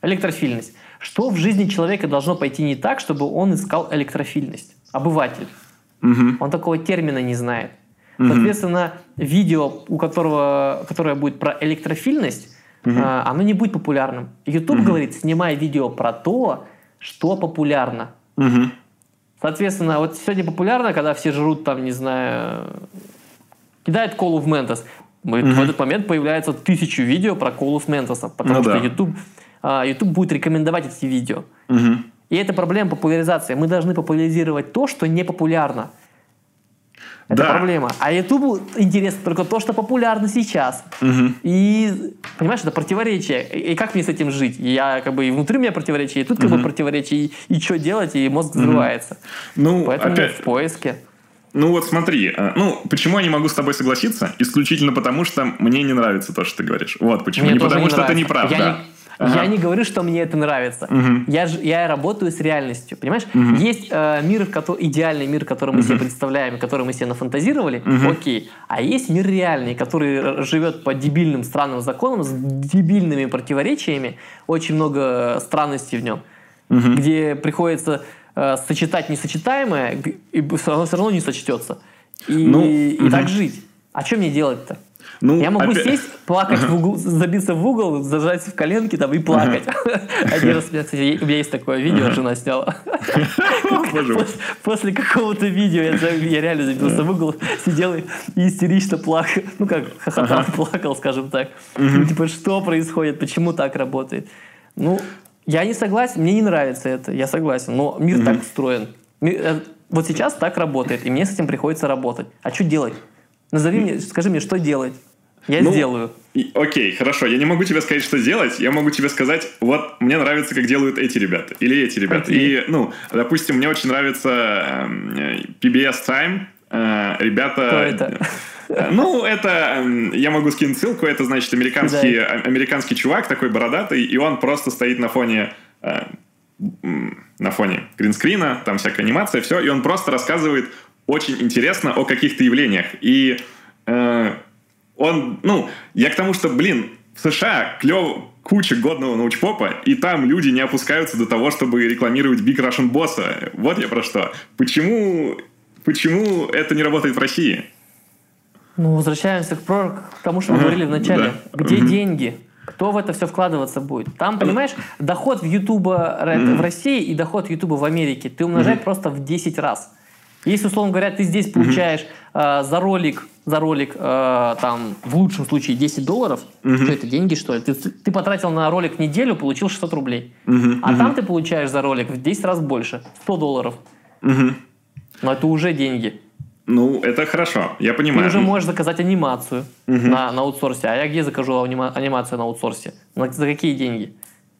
Электрофильность. Что в жизни человека должно пойти не так, чтобы он искал электрофильность? Обыватель. Угу. Он такого термина не знает. Соответственно, видео, у которого, которое будет про электрофильность, угу. оно не будет популярным. YouTube угу. говорит, снимай видео про то, что популярно. Угу. Соответственно, вот сегодня популярно, когда все жрут там, не знаю, кидают Call of Mentos. Mm-hmm. В этот момент появляется тысячу видео про Call of Mentos, потому ну, что да. YouTube, uh, YouTube будет рекомендовать эти видео. Mm-hmm. И это проблема популяризации. Мы должны популяризировать то, что не популярно. Это да. проблема. А Ютубу интересно только то, что популярно сейчас. Угу. И, понимаешь, это противоречие. И, как мне с этим жить? Я как бы и внутри меня противоречие, и тут как угу. бы противоречие. И, и что делать? И мозг взрывается. Угу. Ну, Поэтому опять... в поиске. Ну вот смотри, э, ну почему я не могу с тобой согласиться? Исключительно потому, что мне не нравится то, что ты говоришь. Вот почему. Мне не потому, не что нравится. это неправда. Я не, Ага. Я не говорю, что мне это нравится. Угу. Я, ж, я работаю с реальностью. Понимаешь? Угу. Есть э, мир, который, идеальный мир, который мы угу. себе представляем, который мы себе нафантазировали. Угу. Окей. А есть мир реальный, который живет по дебильным странным законам, с дебильными противоречиями. Очень много странностей в нем. Угу. Где приходится э, сочетать несочетаемое, и оно все равно не сочтется. И, ну, и угу. так жить. А что мне делать-то? Ну, я могу опять... сесть, плакать в угол, забиться в угол, зажать в коленки там и плакать. Один раз, у меня есть такое видео, жена сняла. [laughs] После какого-то видео я реально забился в угол, сидел и истерично плакал. Ну как, хохотал, плакал, скажем так. Типа, что происходит, почему так работает? Ну, я не согласен, мне не нравится это, я согласен. Но мир так устроен. Э, вот сейчас так работает, и мне с этим приходится работать. А что делать? Назови мне, скажи мне, что делать. Я ну, сделаю. И, окей, хорошо. Я не могу тебе сказать, что делать. Я могу тебе сказать, вот мне нравится, как делают эти ребята или эти ребята. Okay. И, ну, допустим, мне очень нравится э, PBS Time. Э, ребята... Кто это? Э, ну, это, эм, я могу скинуть ссылку, это, значит, американский, да. американский чувак, такой бородатый, и он просто стоит на фоне э, на фоне гринскрина, там всякая анимация, все, и он просто рассказывает очень интересно о каких-то явлениях. И э, он, ну, я к тому, что, блин, в США клев, куча годного научпопа, и там люди не опускаются до того, чтобы рекламировать Big Russian Boss. Вот я про что. Почему, почему это не работает в России? Ну, возвращаемся к, про, к тому, что мы говорили в начале. Да. Где деньги? Кто в это все вкладываться будет? Там, понимаешь, доход в Ютуба в России и доход Ютуба в Америке ты умножай просто в 10 раз. Если, условно говоря, ты здесь получаешь э, за ролик, за ролик, э, там, в лучшем случае 10 долларов, mm что это, деньги, что ли? Ты, ты потратил на ролик неделю, получил 600 рублей. mm А там ты получаешь за ролик в 10 раз больше, 100 долларов. mm Но это уже деньги. Ну, это хорошо, я понимаю. Ты уже можешь заказать анимацию угу. на, на аутсорсе. А я где закажу анима- анимацию на аутсорсе? На, за какие деньги?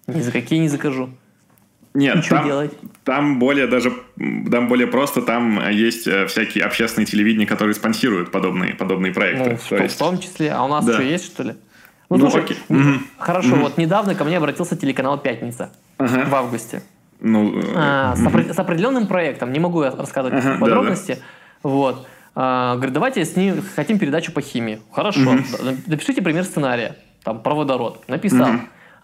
Ни за какие не закажу. Нет, Ничего там, делать. там более даже там более просто, там есть э, всякие общественные телевидения, которые спонсируют подобные, подобные проекты. Ну, в, есть... в том числе. А у нас да. что есть, что ли? Ну, ну слушай, окей. хорошо, угу. вот недавно ко мне обратился телеканал «Пятница» ага. в августе. Ну, а, угу. с, опре- с определенным проектом, не могу рассказывать ага, подробности. Да, да. Вот. А, говорит, давайте с ним хотим передачу по химии. Хорошо. Угу. Напишите пример сценария. Там, про водород. Написал.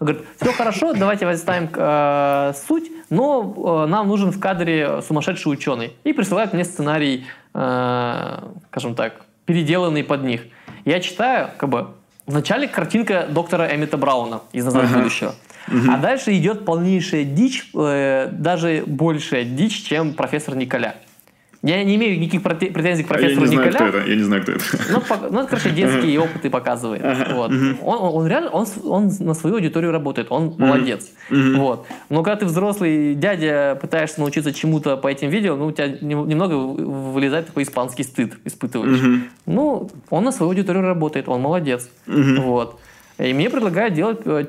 Угу. Говорит, все хорошо, давайте возьмем э, суть, но э, нам нужен в кадре сумасшедший ученый. И присылают мне сценарий, э, скажем так, переделанный под них. Я читаю, как бы, вначале картинка доктора Эмита Брауна из «Назад ага. будущего». Угу. А дальше идет полнейшая дичь, э, даже большая дичь, чем профессор Николя. Я не имею никаких претензий к профессору я не Николя. Знаю, кто это. Я не знаю, кто это. Ну, ну это, короче, детские опыты показывает. Вот. Он, он реально, он, он на свою аудиторию работает, он молодец. Вот. Но когда ты взрослый дядя, пытаешься научиться чему-то по этим видео, ну, у тебя немного вылезает такой испанский стыд, испытываешь. Ну, он на свою аудиторию работает, он молодец. Вот. И мне предлагают делать э,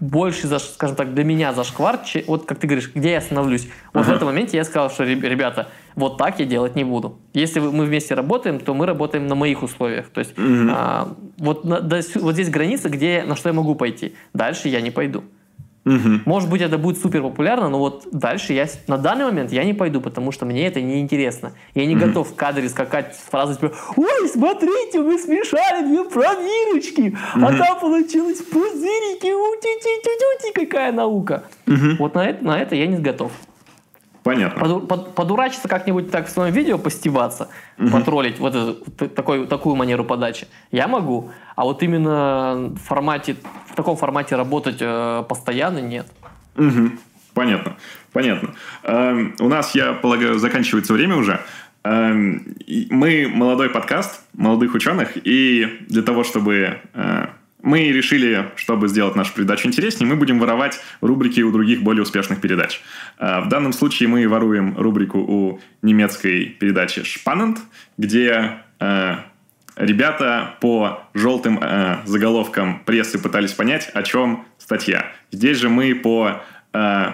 больше, скажем так, для меня зашквар, вот как ты говоришь, где я остановлюсь. Вот ага. в этом моменте я сказал, что, ребята, вот так я делать не буду. Если мы вместе работаем, то мы работаем на моих условиях. То есть угу. а, вот, на, до, вот здесь граница, где, на что я могу пойти. Дальше я не пойду. Угу. Может быть, это будет супер популярно, но вот дальше я на данный момент я не пойду, потому что мне это не интересно. Я не угу. готов в кадре скакать с фразой типа «Ой, смотрите, мы смешали две пробирочки, угу. а там получилось пузырики, ути-ти-ти-ти, какая наука». Угу. Вот на это, на это я не готов. Понятно. Под, под, подурачиться как-нибудь так в своем видео, постебаться, угу. потроллить вот эту, такой, такую манеру подачи, я могу. А вот именно в формате, в таком формате работать э, постоянно нет. Угу. Понятно. Понятно. Э, у нас, я полагаю, заканчивается время уже. Э, мы молодой подкаст молодых ученых, и для того, чтобы э, мы решили, чтобы сделать нашу передачу интереснее, мы будем воровать рубрики у других более успешных передач. А, в данном случае мы воруем рубрику у немецкой передачи «Шпанент», где э, ребята по желтым э, заголовкам прессы пытались понять, о чем статья. Здесь же мы по э,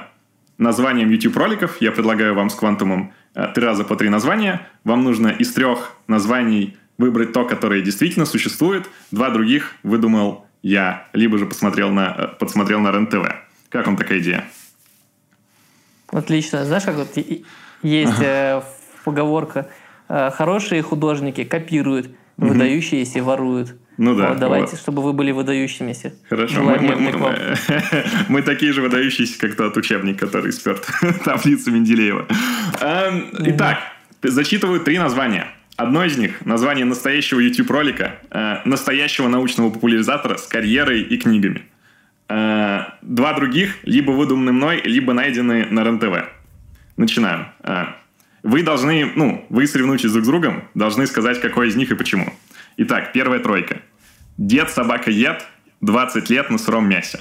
названиям YouTube-роликов, я предлагаю вам с квантумом три раза по три названия. Вам нужно из трех названий выбрать то, которое действительно существует, два других выдумал я, либо же посмотрел на, э, подсмотрел на РЕН-ТВ. Как вам такая идея? Отлично. Знаешь, как вот есть ага. э, поговорка э, «хорошие художники копируют, угу. выдающиеся воруют». Ну да. Вот, давайте, вот. чтобы вы были выдающимися. Хорошо. Мы, мы, мы, [laughs] мы, такие же выдающиеся, как тот учебник, который сперт [laughs] таблицу Менделеева. Эм, итак, зачитываю три названия. Одно из них – название настоящего YouTube-ролика, э, настоящего научного популяризатора с карьерой и книгами. Э, два других – либо выдуманы мной, либо найдены на РЕН-ТВ. Начинаем. Э, вы должны, ну, вы соревнуетесь друг с другом, должны сказать, какой из них и почему. Итак, первая тройка. Дед собака ед, 20 лет на сыром мясе.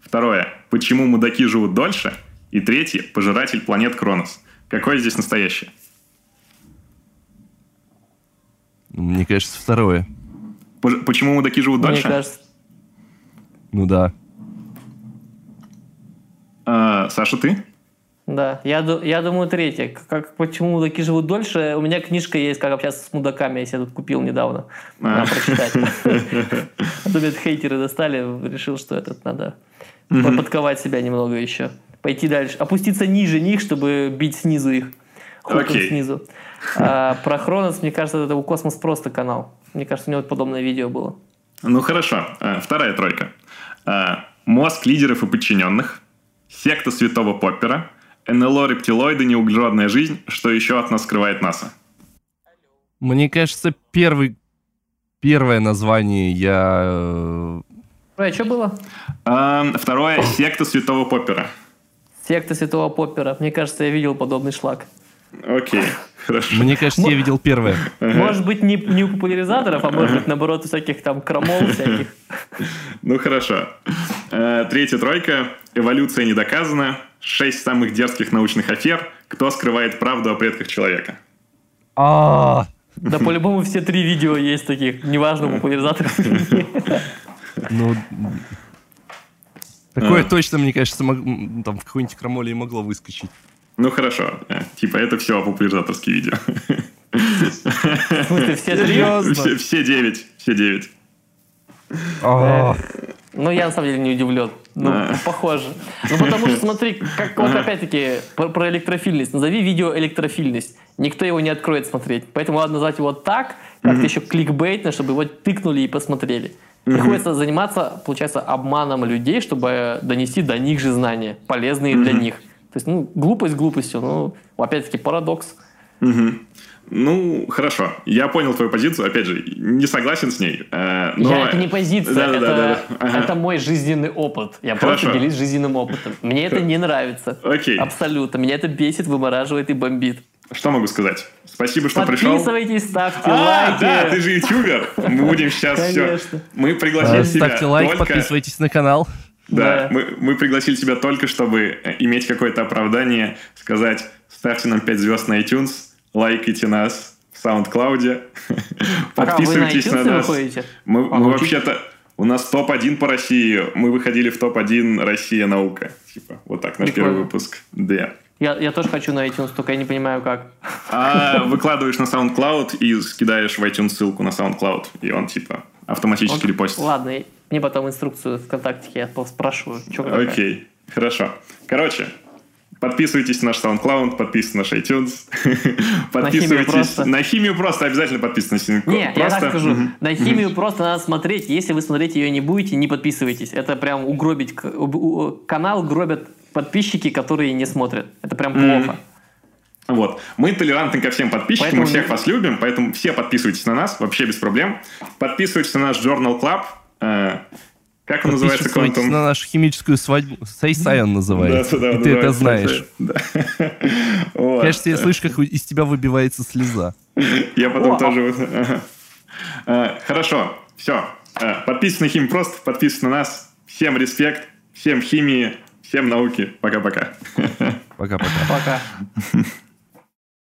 Второе. Почему мудаки живут дольше? И третье. Пожиратель планет Кронос. Какое здесь настоящее? Мне кажется, второе. Почему мудаки живут Мне дольше? кажется, Ну да. А, Саша, ты? да. Я, я думаю, третье. Как- почему мудаки живут дольше? У меня книжка есть, как общаться с мудаками, я себе тут купил недавно. Надо А. прочитать. [laughs] А то хейтеры достали, решил, что этот надо подковать себя немного еще. Пойти дальше. Опуститься ниже них, чтобы бить снизу их. Хуком Окей. снизу. А про Хронос, мне кажется, это у Космос просто канал. Мне кажется, у него подобное видео было. Ну хорошо. А, Вторая тройка. А, Мозг лидеров и подчиненных. Секта святого Поппера. НЛО, рептилоиды, неуглеродная жизнь. Что еще от нас скрывает НАСА? Мне кажется, первый, первое название я... э, а что было? А, Второе. Секта святого Поппера. Секта Святого Поппера. Мне кажется, я видел подобный шлак. Окей. Хорошо. Мне кажется, я видел первое. Может быть, не, не у популяризаторов, а может быть, наоборот, у всяких там крамол всяких. Ну хорошо. Э, Третья тройка. Эволюция не доказана. Шесть самых дерзких научных афер. Кто скрывает правду о предках человека? А, Да по-любому все три видео есть таких. Неважно, у популяризаторов ну... Такое А. точно, мне кажется, там в какой-нибудь крамоле и могло выскочить. Ну хорошо. Э, Типа это все популяризаторские видео. В смысле, все? Серьезно? Все, все девять. Все девять. А, Ну, я на самом деле не удивлен. Ну, А. похоже. Ну, потому что, смотри, как вот опять-таки про, про электрофильность. Назови видео электрофильность. Никто его не откроет смотреть. Поэтому надо назвать его так, как-то еще кликбейтно, чтобы его тыкнули и посмотрели. Приходится заниматься, получается, обманом людей, чтобы донести до них же знания, полезные для них. То есть, ну, глупость глупостью, ну, опять-таки, парадокс. Мгм. Ну, хорошо. Я понял твою позицию. Опять же, не согласен с ней. э, но- Я, это не позиция, Да, да, это, да, да, да. Ага. это мой жизненный опыт. Я Хорошо. просто делюсь жизненным опытом. Мне это не нравится. Окей. Абсолютно. Меня это бесит, вымораживает и бомбит. Что могу сказать? Спасибо, что пришел. Подписывайтесь, ставьте А, лайки. да, ты же ютубер. Мы будем сейчас все. Конечно. Мы пригласили а, тебя Ставьте лайк, подписывайтесь на канал. Да, Да. Мы, мы пригласили тебя только, чтобы э, иметь какое-то оправдание, сказать, ставьте нам 5 звезд на iTunes, лайкайте нас в SoundCloud, [laughs] на подписывайтесь на нас. выходите? Мы, А, мы вообще-то... У нас топ-1 по России. Мы выходили в топ-1 Россия наука. Типа, вот так, наш Прикольно. первый выпуск. Да. Я, я тоже хочу на iTunes, только я не понимаю, как. А выкладываешь на SoundCloud и скидаешь в iTunes ссылку на SoundCloud, и он типа автоматически Он- репостит. Ладно, мне потом инструкцию ВКонтакте я какая. Окей, хорошо. Короче, подписывайтесь на наш SoundCloud, подписывайтесь на наш iTunes, [laughs] подписывайтесь на химию просто, обязательно подписывайтесь на Не, я просто. так скажу. На химию просто надо смотреть. Если вы смотреть ее не будете, не подписывайтесь. Это прям угробить. Канал гробят подписчики, которые не смотрят. Это прям плохо. Вот. Мы толерантны ко всем подписчикам, Поэтому мы всех вас любим, поэтому все подписывайтесь на нас, вообще без проблем. Подписывайтесь на наш Journal Club. э, Как он называется? Подписывайтесь Quantum? на нашу химическую свадьбу. Сайсай он называется. Да-да-да, И ты это знаешь. Да. [laughs] Вот. Кажется, я слышу, как из тебя выбивается слеза. Я потом тоже... Э, Хорошо, все. Подписывайтесь на Хим Просто, подписывайтесь на нас. Всем респект, всем химии, всем науки. Пока-пока. [laughs] Пока-пока. Пока.